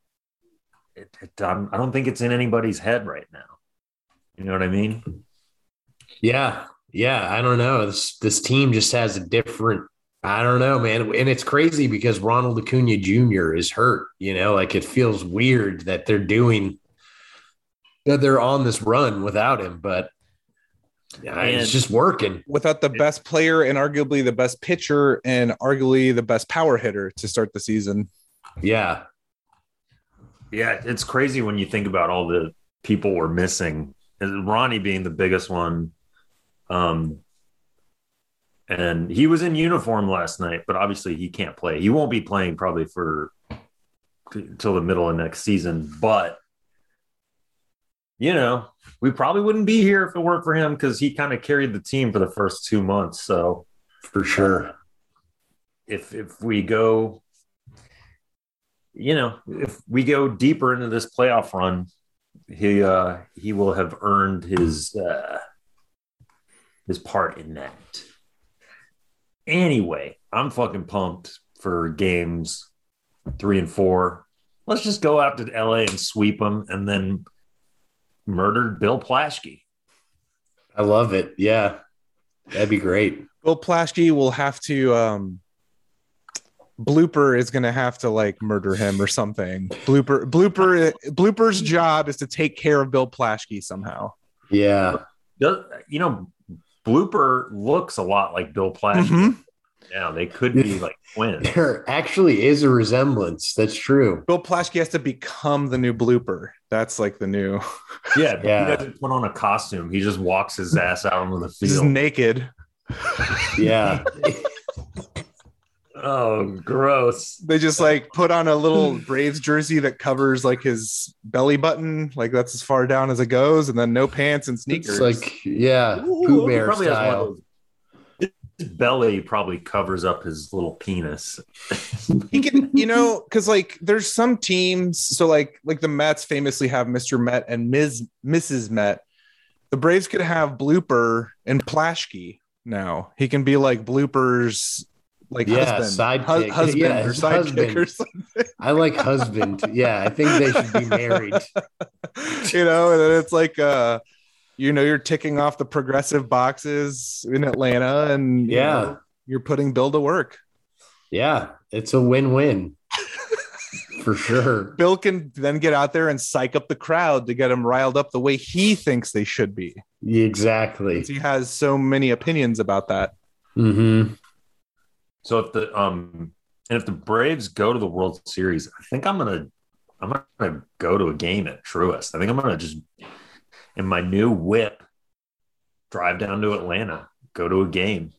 it, it um, I don't think it's in anybody's head right now. You know what I mean? Yeah. Yeah. I don't know. This this team just has a different I don't know, man. And it's crazy because Ronald Acuna Jr. is hurt. You know, like it feels weird that they're doing that they're on this run without him, but yeah, it's just working. Without the best player and arguably the best pitcher and arguably the best power hitter to start the season. Yeah. Yeah, it's crazy when you think about all the people we're missing. Ronnie being the biggest one. Um, and he was in uniform last night, but obviously he can't play. He won't be playing probably for until the middle of next season. But you know, we probably wouldn't be here if it weren't for him because he kind of carried the team for the first two months. So for sure. if if we go, you know, if we go deeper into this playoff run, he uh he will have earned his uh his part in that. Anyway, I'm fucking pumped for games three and four. Let's just go out to LA and sweep them and then murder Bill Plaschke. I love it. Yeah. That'd be great. Bill Plaschke will have to um Blooper is gonna have to like murder him or something. Blooper Blooper Blooper's job is to take care of Bill Plaschke somehow. Yeah. You know, Blooper looks a lot like Bill Plaschke. Mhm. Yeah, they could be like twins. There actually is a resemblance. That's true. Bill Plaschke has to become the new Blooper. That's like the new Yeah, Yeah. he doesn't put on a costume. He just walks his ass out onto the just field. naked. Yeah. oh, gross. They just like put on a little Braves jersey that covers like his belly button, like that's as far down as it goes, and then no pants and sneakers. It's like, yeah, Ooh, Pooh Bear probably has one of style. those- His belly probably covers up his little penis. he can you know because like there's some teams so like like the mets famously have mr met and ms mrs met the braves could have blooper and plaschke now he can be like bloopers like Yeah, husband sidekick. hu- husband Yeah, or sidekick or something I like husband. Yeah, I think they should be married. you know and then it's like uh you know you're ticking off the progressive boxes in atlanta and you Yeah. know, you're putting bill to work Yeah, it's a win-win for sure. Bill can then get out there and psych up the crowd to get them riled up the way he thinks they should be. Exactly. He has so many opinions about that. Mm-hmm. So if the um and if the Braves go to the World Series, I think I'm gonna I'm gonna go to a game at Truist. I think I'm gonna just in my new whip drive down to Atlanta, go to a game.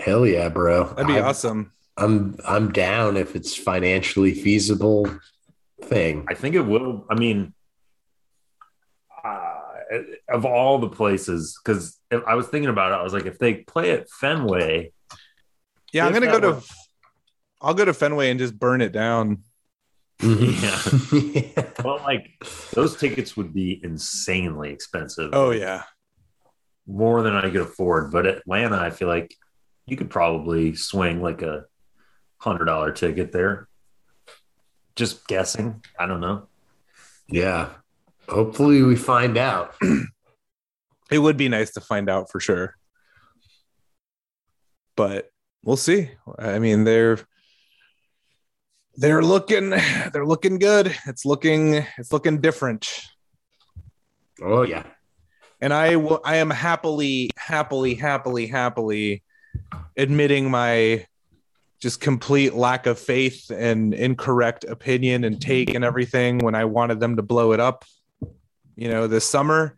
Hell yeah, bro. That'd be I- awesome. I'm I'm down if it's financially feasible thing. I think it will. I mean, uh, of all the places, because I was thinking about it, I was like, if they play at Fenway, Yeah, I'm gonna go that to. I'll go to Fenway and just burn it down. Mhm. yeah. well, like those tickets would be insanely expensive. Oh yeah, more than I could afford. But Atlanta, I feel like you could probably swing like a hundred dollar ticket there. Just guessing. I don't know. Yeah. Hopefully we find out. it would be nice to find out for sure, but we'll see. I mean, they're they're looking they're looking good. It's looking it's looking different. Oh yeah. and I will I am happily, happily, happily, happily admitting my just complete lack of faith and incorrect opinion and take and everything when I wanted them to blow it up, you know, this summer.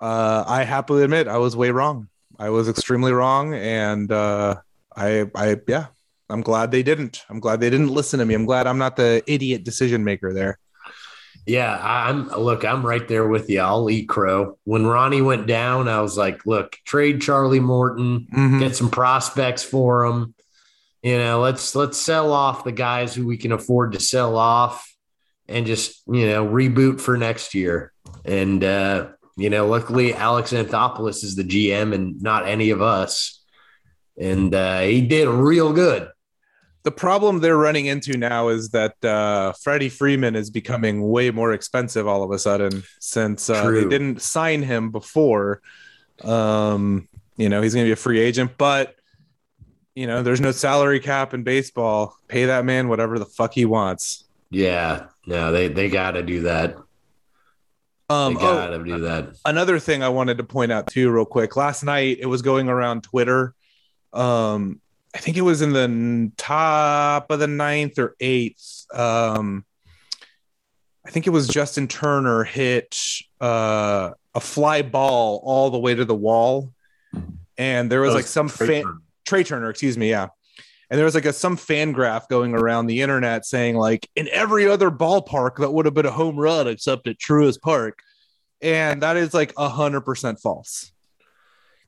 Uh, I happily admit I was way wrong. I was extremely wrong, and uh, I, I, yeah, I'm glad they didn't. I'm glad they didn't listen to me. I'm glad I'm not the idiot decision maker there. Yeah, I'm look, I'm right there with you. I'll eat crow. When Ronnie went down, I was like, look, trade Charlie Morton, Mhm. get some prospects for him. You know, let's let's sell off the guys who we can afford to sell off and just, you know, reboot for next year. And uh, you know, luckily Alex Anthopoulos is the GM and not any of us. And uh, he did real good. the problem they're running into now is that uh, Freddie Freeman is becoming way more expensive all of a sudden since uh, they didn't sign him before. Um, you know, he's going to be a free agent, but you know, there's no salary cap in baseball. Pay that man whatever the fuck he wants. Yeah, no, they they gotta do that. Um, they oh, gotta do that. another thing I wanted to point out too, real quick. Last night it was going around Twitter. Um, I think it was in the top of the ninth or eighth. Um, I think it was Justin Turner hit uh, a fly ball all the way to the wall, and there was That like some Trea fan Turner. Trea Turner, excuse me, yeah. And there was like a some fan graph going around the internet saying like in every other ballpark that would have been a home run except at Truist Park, and that is like a hundred percent false.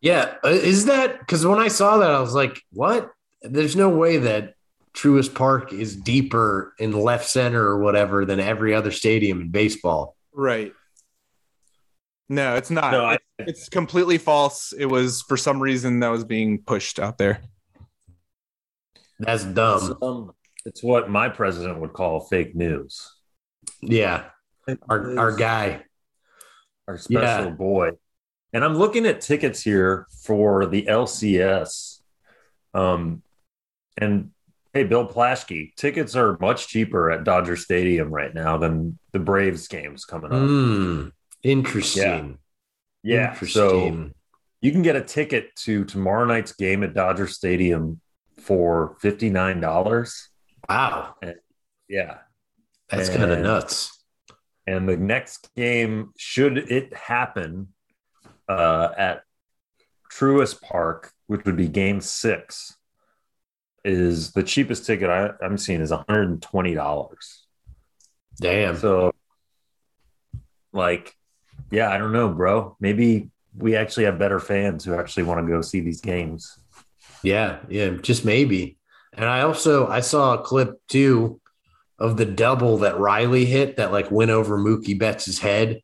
Yeah, uh, is that because when I saw that, I was like, "What? There's no way that Truist Park is deeper in left center or whatever than every other stadium in baseball." Right. No, it's not. No, I, it's completely false. It was for some reason that was being pushed out there. That's it's, dumb. um, it's what my president would call fake news. Yeah, our our guy. our special Yeah. boy. And I'm looking at tickets here for the LCS. Um, and hey, Bill Plaschke, tickets are much cheaper at Dodger Stadium right now than the Braves games coming up. Hmm. interesting. yeah, so Interesting. you can get a ticket to tomorrow night's game at Dodger Stadium for fifty nine dollars. wow, Yeah, that's kind of nuts. and the next game, should it happen uh, at Truist Park, which would be Game Six, is the cheapest ticket I, I'm seeing is one hundred and twenty dollars. Damn. So, like, yeah, I don't know, bro. Maybe we actually have better fans who actually want to go see these games. Yeah, yeah, just maybe. And I also I saw a clip too of the double that Riley hit that like went over Mookie Betts' head.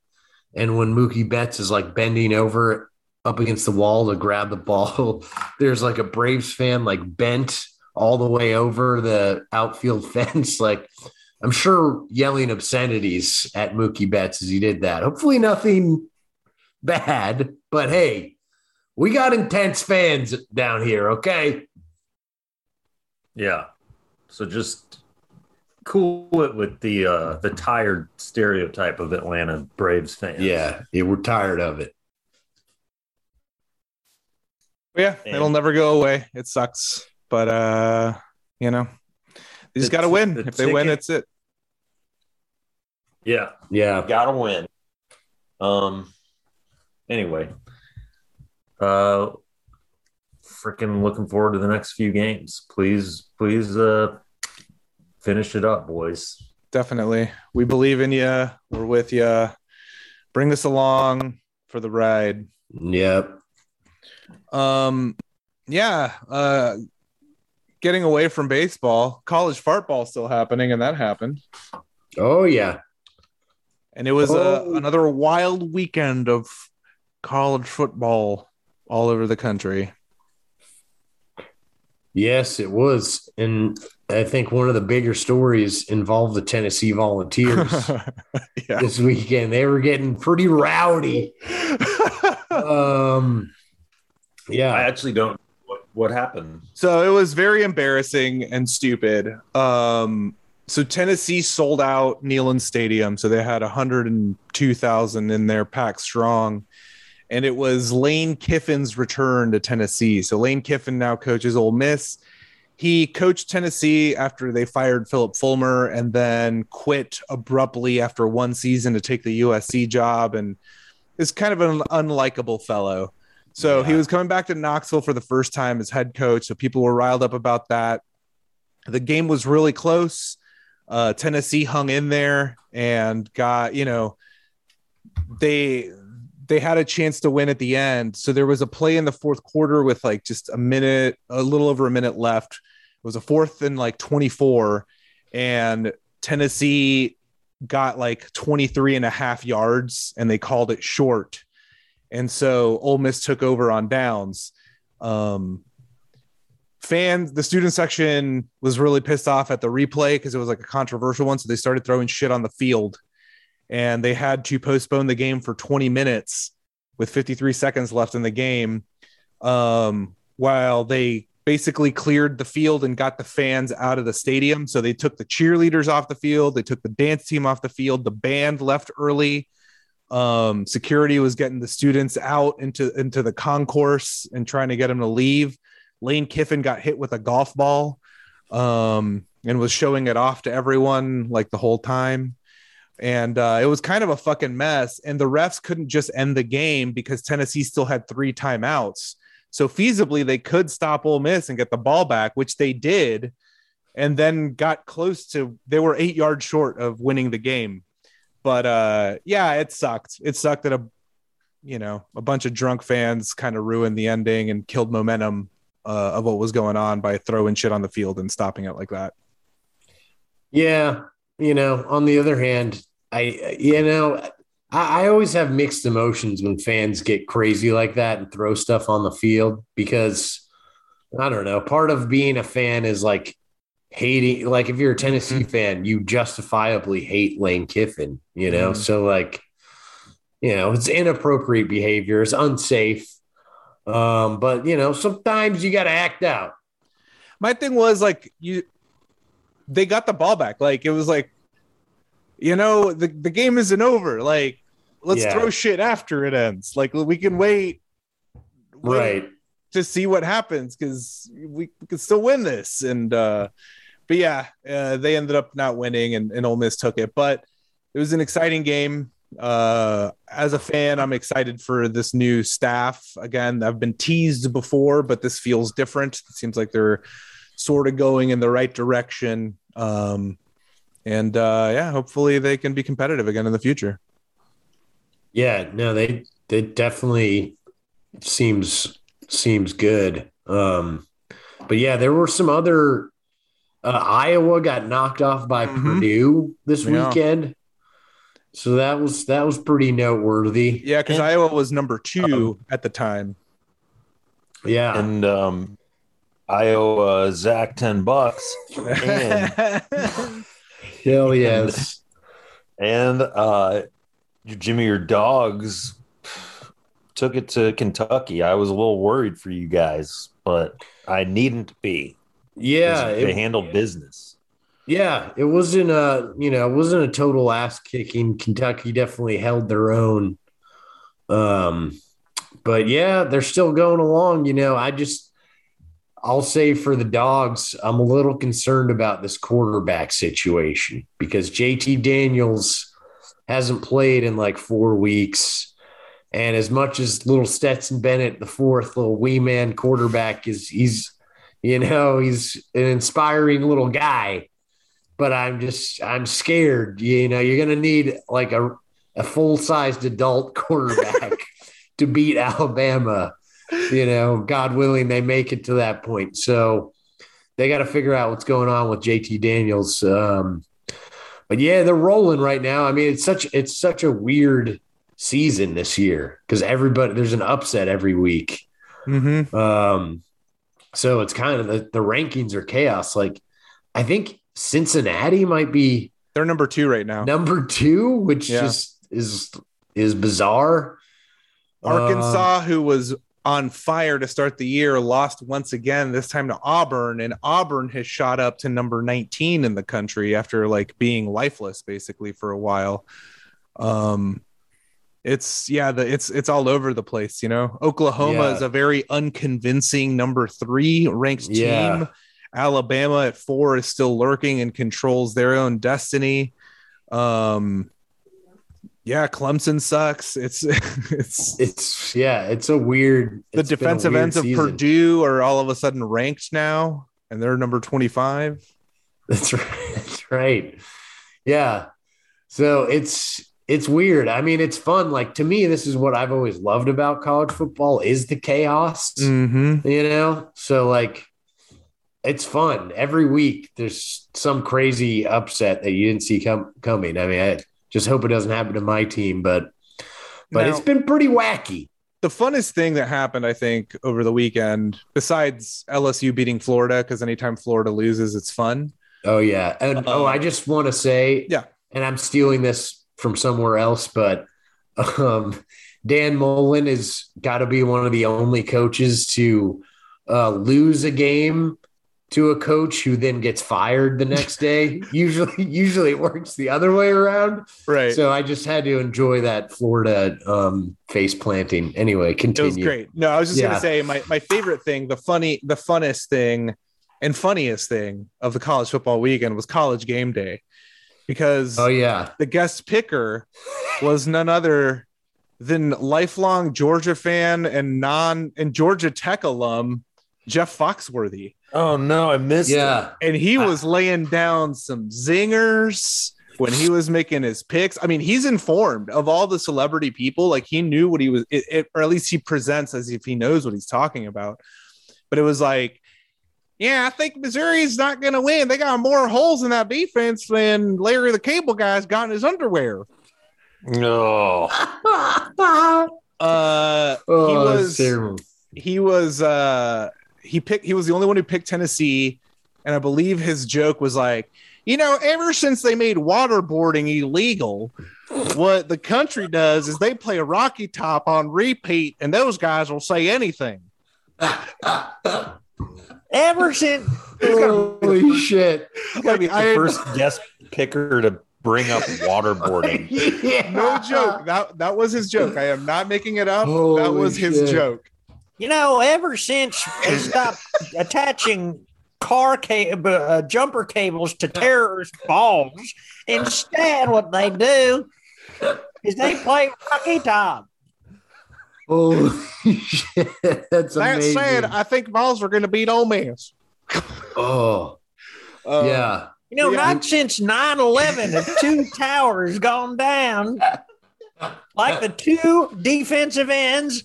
And when Mookie Betts is like bending over up against the wall to grab the ball, there's like a Braves fan like bent all the way over the outfield fence. Like I'm sure yelling obscenities at Mookie Betts as he did that. Hopefully nothing bad, but hey, we got intense fans down here, okay? Yeah. So just cool it with the uh the tired stereotype of Atlanta Braves fans. Yeah, yeah, we're tired of it. Yeah, And- it'll never go away. It sucks, but uh, you know, they just got to win. the If they win, it's it. Yeah. Yeah. gotta win. Um. Anyway, uh, freaking looking forward to the next few games. Please, please, uh, finish it up, boys. Definitely, we believe in you. We're with you. Bring us along for the ride. Yep. Um, yeah. Uh, getting away from baseball, college fart ball still happening, and that happened. Oh yeah. And it was uh, Oh. another wild weekend of college football all over the country. Yes, it was. And I think one of the bigger stories involved the Tennessee Volunteers yeah. this weekend. They were getting pretty rowdy. Um yeah. I actually don't. What, what happened? so it was very embarrassing and stupid. Um, so Tennessee sold out Neyland Stadium, so they had 102,000 in there, packed strong, and it was Lane Kiffin's return to Tennessee. So Lane Kiffin now coaches Ole Miss. He coached Tennessee after they fired Phillip Fulmer, and then quit abruptly after one season to take the USC job, and is kind of an unlikable fellow. So he was coming back to Knoxville for the first time as head coach. So people were riled up about that. The game was really close. Uh, Tennessee hung in there and got, you know, they they had a chance to win at the end. So there was a play in the fourth quarter with like just a minute, a little over a minute left. It was a fourth and like 24. And Tennessee got like 23 and a half yards and they called it short. And so Ole Miss took over on downs. Um, fans, the student section was really pissed off at the replay because it was like a controversial one. So they started throwing shit on the field and they had to postpone the game for 20 minutes with 53 seconds left in the game um, while they basically cleared the field and got the fans out of the stadium. So they took the cheerleaders off the field, they took the dance team off the field, the band left early. Um, security was getting the students out into into the concourse and trying to get them to leave. Lane Kiffin got hit with a golf ball um, and was showing it off to everyone like the whole time and uh, it was kind of a fucking mess. And the refs couldn't just end the game because Tennessee still had three timeouts. So feasibly, they could stop Ole Miss and get the ball back, which they did, and then got close to. They were eight yards short of winning the game, but uh, yeah, it sucked. It sucked that a, you know, a bunch of drunk fans kind of ruined the ending and killed momentum uh, of what was going on by throwing shit on the field and stopping it like that. Yeah, you know. On the other hand, I you know I, I always have mixed emotions when fans get crazy like that and throw stuff on the field because I don't know. Part of being a fan is like hating. Like if you're a Tennessee Mm-hmm. fan, you justifiably hate Lane Kiffin. You know, Mhm. so like you know it's inappropriate behavior. It's unsafe. Um, but you know sometimes you got to act out. my thing was like you they got the ball back. Like it was like you know the, the game isn't over. Like let's Yeah. throw shit after it ends. Like we can wait, wait Right. to see what happens because we, we can still win this. And uh but yeah uh, they ended up not winning and, and Ole Miss took it. But it was an exciting game. Uh as a fan i'm excited for this new staff. Again i've been teased before but this feels different. It seems like they're sort of going in the right direction um and uh yeah hopefully they can be competitive again in the future Yeah, no, they they definitely seems seems good. Um, but yeah, there were some other. Uh, Iowa got knocked off by Mhm. Purdue this Yeah. weekend, so that was that was pretty noteworthy. yeah because iowa was number two Um, at the time Yeah, And um, I owe uh, Zach ten bucks, and, hell yes. and uh, Jimmy, your dogs took it to Kentucky. I was a little worried for you guys, but I needn't be. Yeah, they it, handled business. yeah, it wasn't a you know it wasn't a total ass kicking. Kentucky definitely held their own. Um, but yeah, they're still going along. You know, I just I'll say for the dogs, I'm a little concerned about this quarterback situation because JT Daniels hasn't played in like four weeks. And as much as little Stetson Bennett, the fourth little wee man quarterback, is he's, you know, he's an inspiring little guy. But I'm just, I'm scared. You know, you're going to need like a, a full sized adult quarterback to beat Alabama you know, God willing, they make it to that point. So they got to figure out what's going on with JT Daniels. Um, but yeah, they're rolling right now. I mean, it's such it's such a weird season this year because everybody there's an upset every week. mm-hmm. Um, so it's kind of the, the rankings are chaos. Like I think Cincinnati might be they're number two right now number two, which Yeah. just is is bizarre. Arkansas, who was on fire to start the year, lost once again, this time to Auburn. And Auburn has shot up to number 19 in the country after like being lifeless basically for a while. Um, it's yeah, the it's it's all over the place, you know. Oklahoma Yeah. is a very unconvincing number three ranked team. Yeah. Alabama at four is still lurking and controls their own destiny. Um, yeah, Clemson sucks. It's it's It's yeah, it's a weird. the it's been a defensive weird ends of season. Purdue are all of a sudden ranked now, and they're number 25. That's right. That's right. Yeah. So it's it's weird. I mean, it's fun. Like to me, this is what I've always loved about college football is the chaos. Mm-hmm. You know? So like it's fun. Every week there's some crazy upset that you didn't see come coming. I mean, I just hope it doesn't happen to my team, but but Now- it's been pretty wacky. The funnest thing that happened, I think, over the weekend, besides LSU beating Florida, because anytime Florida loses, it's fun. Oh yeah. And oh, Uh, I just want to say, Yeah. and I'm stealing this from somewhere else, but um, Dan Mullen has got to be one of the only coaches to uh, lose a game to a coach who then gets fired the next day. usually, usually it works the other way around. Right. So I just had to enjoy that Florida um, face planting. Anyway, continue. it was great. No, I was just Yeah. gonna say my, my favorite thing, the funny, the funnest thing and funniest thing of the college football weekend was college game day. Because Oh yeah, the guest picker was none other than lifelong Georgia fan and non and Georgia Tech alum Jeff Foxworthy. Oh no, I missed it. Yeah. And he was laying down some zingers when he was making his picks. I mean, he's informed of all the celebrity people. Like he knew what he was, it, it- or at least he presents as if he knows what he's talking about. But it was like, yeah, I think Missouri's not going to win. They got more holes in that defense than Larry the Cable Guy's got in his underwear. No. Uh, Oh, he was terrible. he was uh he picked he was the only one who picked Tennessee, and I believe his joke was like, you know, ever since they made waterboarding illegal, what the country does is they play a Rocky Top on repeat, and those guys will say anything. Ever since Holy shit. gotta be the first guest picker to bring up waterboarding. yeah. No joke. That that was his joke. I am not making it up. that was his shit. joke. You know, ever since they stopped attaching car cable, uh, jumper cables to terrorist balls, instead, what they do is they play Rocky Top. Holy shit. That's That amazing. said, I think Vols are going to beat Ole Miss. oh, Uh, yeah. You know, Yeah. not since 9 11 have two towers gone down like the two defensive ends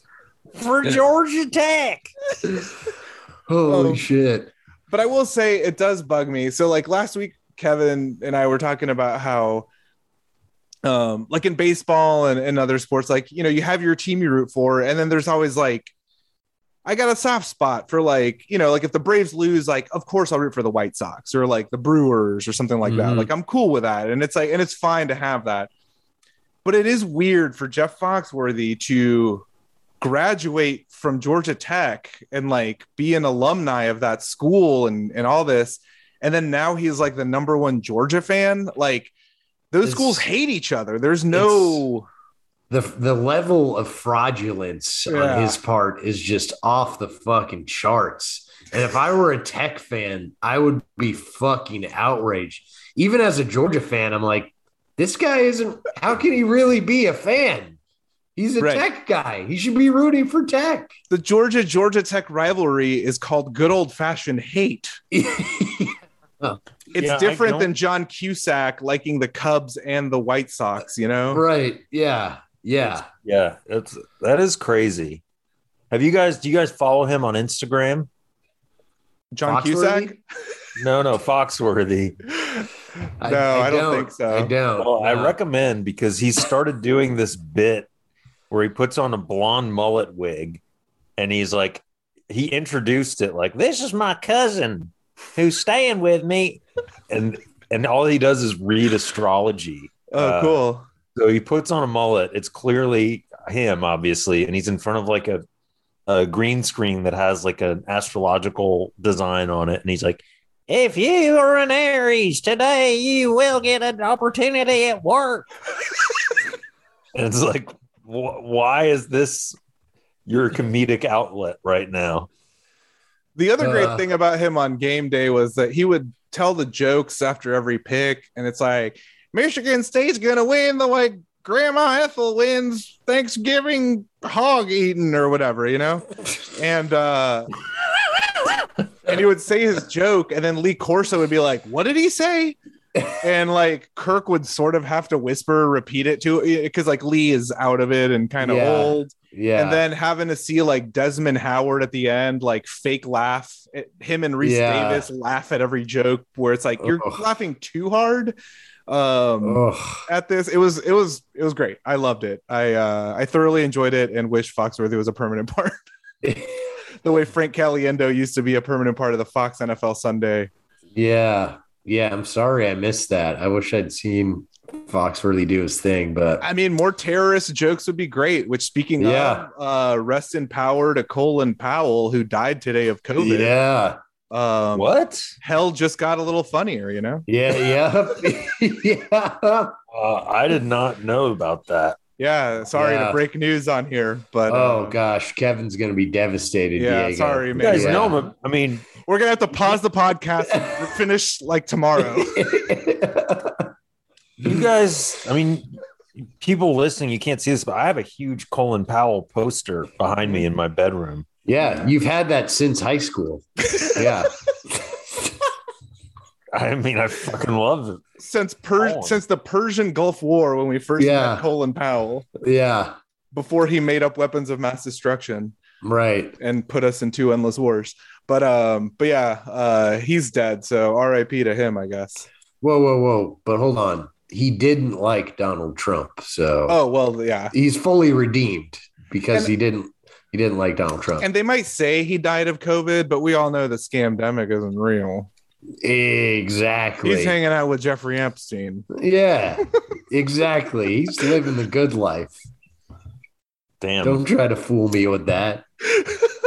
for Georgia Tech. Holy Oh. shit. but I will say it does bug me. So like last week, Kevin and I were talking about how, um, like in baseball and, and other sports, like you know, you have your team you root for, and then there's always like, I got a soft spot for like, you know, like if the Braves lose, like of course I'll root for the White Sox or like the Brewers or something like that. Mhm. Like I'm cool with that, and it's like, and it's fine to have that. But it is weird for Jeff Foxworthy to graduate from Georgia Tech and like be an alumni of that school and and all this and then now he's like the number one Georgia fan like those It's- schools hate each other there's no The, the level of fraudulence Yeah. on his part is just off the fucking charts. And if I were a tech fan, I would be fucking outraged. Even as a Georgia fan, I'm like, this guy isn't, how can he really be a fan? He's a Right. tech guy. He should be rooting for tech. the Georgia Georgia Tech rivalry is called good old fashioned hate it's Yeah, different than John Cusack liking the Cubs and the White Sox you know right. Yeah. Yeah. Yeah, that's that is crazy. Have you guys do you guys follow him on Instagram? John Foxworthy? Cusack No, no, Foxworthy. no I, don't, think so I don't. Well, I recommend because he started doing this bit where he puts on a blonde mullet wig and he's like he introduced it like This is my cousin who's staying with me. and and all he does is read astrology. oh Uh, cool So he puts on a mullet. It's clearly him, obviously, and he's in front of like a a green screen that has like an astrological design on it, and he's like, If you are an Aries today, you will get an opportunity at work. and it's like, wh- why is this your comedic outlet right now? The other great Uh. thing about him on game day was that he would tell the jokes after every pick, and it's like Michigan State's gonna win the way Grandma Ethel wins Thanksgiving hog eating or whatever, you know. And uh, and he would say his joke, and then Lee Corso would be like, "What did he say?" And like Kirk would sort of have to whisper, repeat it to because like Lee is out of it and kind of Yeah. old Yeah. and then having to see like Desmond Howard at the end, like fake laugh, him and Rece Yeah. Davis laugh at every joke where it's like you're Ugh. laughing too hard. Um, Ugh. at this, it was it was it was great. I loved it. I uh, I thoroughly enjoyed it and wish Foxworthy was a permanent part. the way Frank Caliendo used to be a permanent part of the Fox NFL Sunday. yeah. Yeah. I'm sorry I missed that. I wish I'd seen Foxworthy do his thing, but I mean, more terrorist jokes would be great. Which, speaking Yeah. of, uh, rest in power to Colin Powell, who died today of COVID. yeah. Um, what? hell just got a little funnier, you know? Yeah. Yeah. yeah. Uh, I did not know about that. Yeah, sorry Yeah. to break news on here, but Oh uh, gosh, Kevin's gonna be devastated. Yeah, Diego. sorry, You guys Yeah. know, but I mean, we're gonna have to pause the podcast and finish like tomorrow. you guys, I mean, people listening, you can't see this, but I have a huge Colin Powell poster behind me in my bedroom. Yeah, you've had that since high school. Yeah. I mean, I fucking love it. Since per- Colin. since the Persian Gulf War, when we first Yeah. met Colin Powell, yeah. before he made up weapons of mass destruction Right. and put us into endless wars. But um, but yeah, uh, he's dead. So R.I.P. to him, I guess. Whoa, whoa, whoa. But hold on. He didn't like Donald Trump. So Oh well, yeah. he's fully redeemed because And- he didn't he didn't like Donald Trump. And they might say he died of COVID, but we all know the scamdemic isn't real. exactly. He's hanging out with Jeffrey Epstein. yeah. exactly. He's living the good life. Damn. Don't try to fool me with that.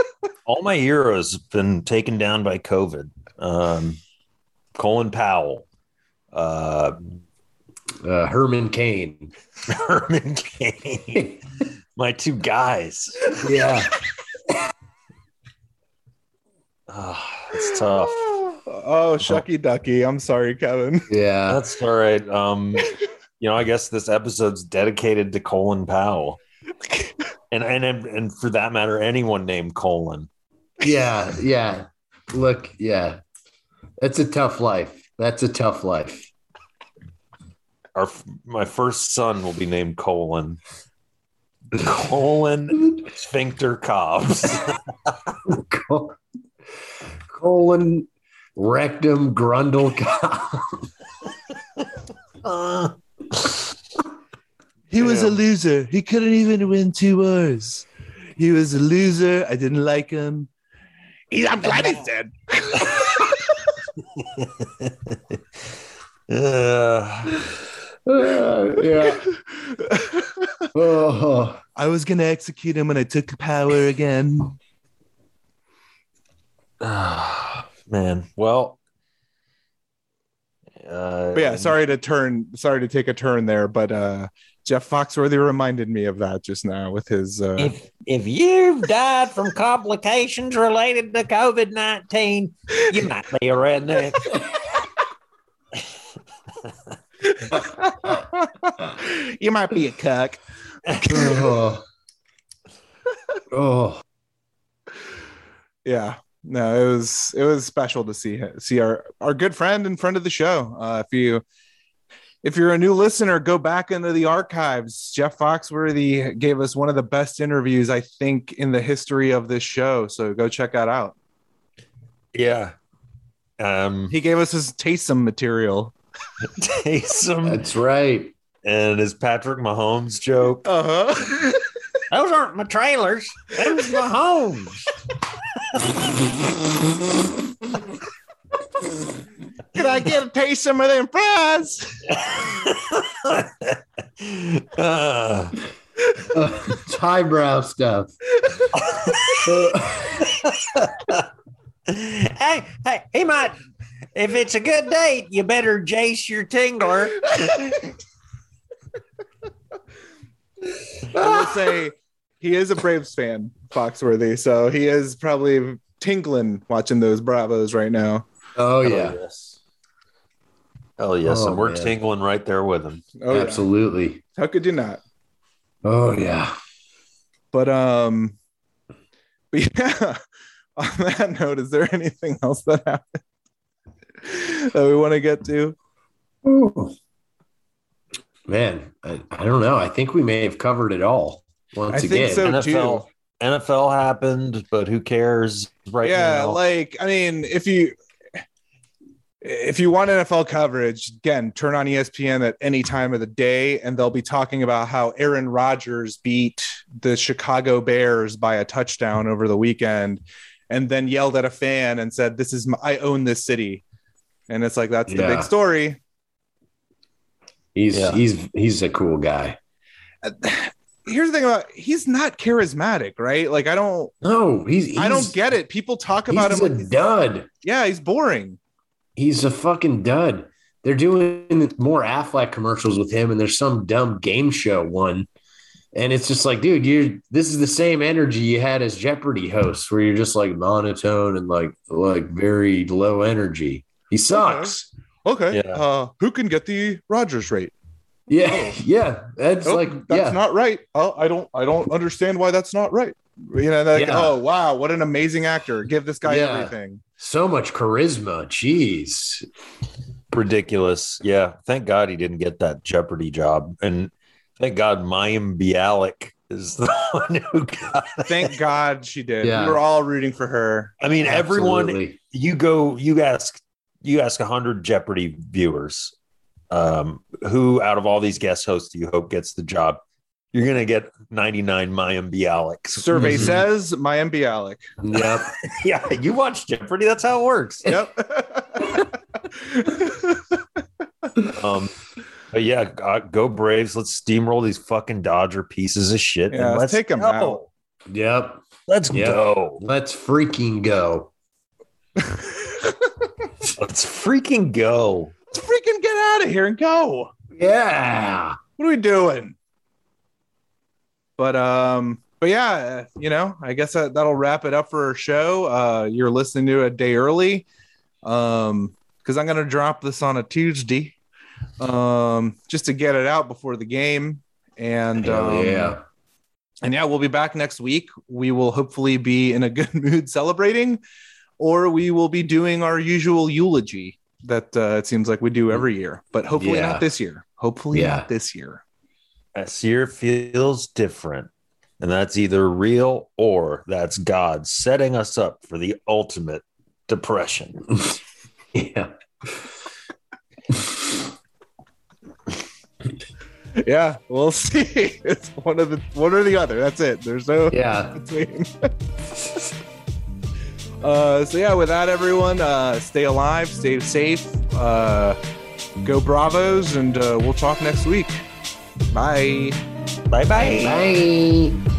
All my heroes have been taken down by COVID. Um, Colin Powell, uh, Uh, Herman Cain. Herman Cain, my two guys. Yeah. Ah, it's tough. Oh, shucky ducky. I'm sorry, Kevin. Yeah. That's all right. Um, you know, I guess this episode's dedicated to Colin Powell, and and and for that matter, anyone named Colon. Yeah. Yeah. Look, yeah. That's a tough life. That's a tough life. Our my first son will be named Colon. Colon Sphincter Cobbs. Col- Colon rectum grundle. Uh, He was a loser. He couldn't even win two wars. He was a loser. I didn't like him. I'm glad he's dead. uh, Uh, yeah. Oh. I was gonna execute him when I took power again. ah, man. Well, uh, But yeah, sorry to turn, sorry to take a turn there, but uh, Jeff Foxworthy reminded me of that just now with his. Uh, If if you've died from complications related to COVID nineteen, you might be a redneck. you might be a cuck. Oh. oh. Yeah, no, it was it was special to see see our our good friend in front of the show. Uh, if you if you're a new listener, go back into the archives. Jeff Foxworthy gave us one of the best interviews I think in the history of this show. So go check that out. yeah. Um, He gave us his Taysom material. Taysom That's right. and his Patrick Mahomes joke. Uh huh. Those aren't my trailers. Those my homes. Can I get a Taysom of them fries? Uh, it's highbrow stuff. hey, hey, he might. If it's a good date, you better jace your tingler. I will say he is a Braves fan, Foxworthy. So he is probably tingling watching those Bravos right now. oh hell yeah. yes. Hell yes. Oh, and we're man. tingling right there with him. Oh, yeah. Absolutely. How could you not? Oh yeah. But um, but yeah. On that note, is there anything else that happened that we want to get to? Ooh. Man, I, I don't know. I think we may have covered it all once I think again. so. NFL too. NFL happened, but who cares right yeah, now? like I mean, if you if you want NFL coverage, again, turn on ESPN at any time of the day, and they'll be talking about how Aaron Rodgers beat the Chicago Bears by a touchdown over the weekend, and then yelled at a fan and said, "This is my, I own this city," and it's like that's the Yeah. big story. he's Yeah. he's he's a cool guy. Uh, Here's the thing about he's not charismatic, right? Like I don't No, he's, he's I don't get it. People talk about he's him a like dud. yeah, he's boring. He's a fucking dud. They're doing more Affleck commercials with him, and there's some dumb game show one. And it's just like, dude, you're this is the same energy you had as Jeopardy hosts, where you're just like monotone and like like very low energy. He sucks. Okay. Yeah. Uh, who can get the Rodgers rate? Yeah, yeah. That's Oh, like that's yeah. not right. Oh, I don't I don't understand why that's not right. You know, like, Yeah. oh wow, what an amazing actor. Give this guy Yeah. everything. so much charisma. Jeez. ridiculous. Yeah. Thank God he didn't get that Jeopardy job. And thank God Mayim Bialik is the one who got it. Thank God she did. Yeah. We were all rooting for her. I mean, everyone you go you ask you ask a 100 jeopardy viewers um, who out of all these guest hosts do you hope gets the job you're gonna get 99 mayim bialik Survey Mhm. says Mayim Bialik. Yep. yeah you watch jeopardy that's how it works Yep. um but yeah go, go braves let's steamroll these fucking dodger pieces of shit Yeah, and let's take 'em go. out. Yep. let's Yeah. go Let's freaking go. let's freaking go Let's freaking get out of here and go. Yeah. What are we doing? But um, but yeah, you know, I guess that, that'll wrap it up for our show. Uh, you're listening to a day early, um, because I'm gonna drop this on a Tuesday, um, just to get it out before the game. And um, yeah. and yeah, we'll be back next week. We will hopefully be in a good mood celebrating, or we will be doing our usual eulogy that uh, it seems like we do every year, but hopefully Yeah. not this year. Hopefully Yeah. not this year. This year feels different. And that's either real or that's God setting us up for the ultimate depression. Yeah. Yeah, we'll see. It's one of the one or the other. That's it. There's no Yeah. between. uh, so yeah, with that, everyone, uh, stay alive, stay safe, uh, go Bravos, and uh, we'll talk next week. Bye. Bye bye. Bye.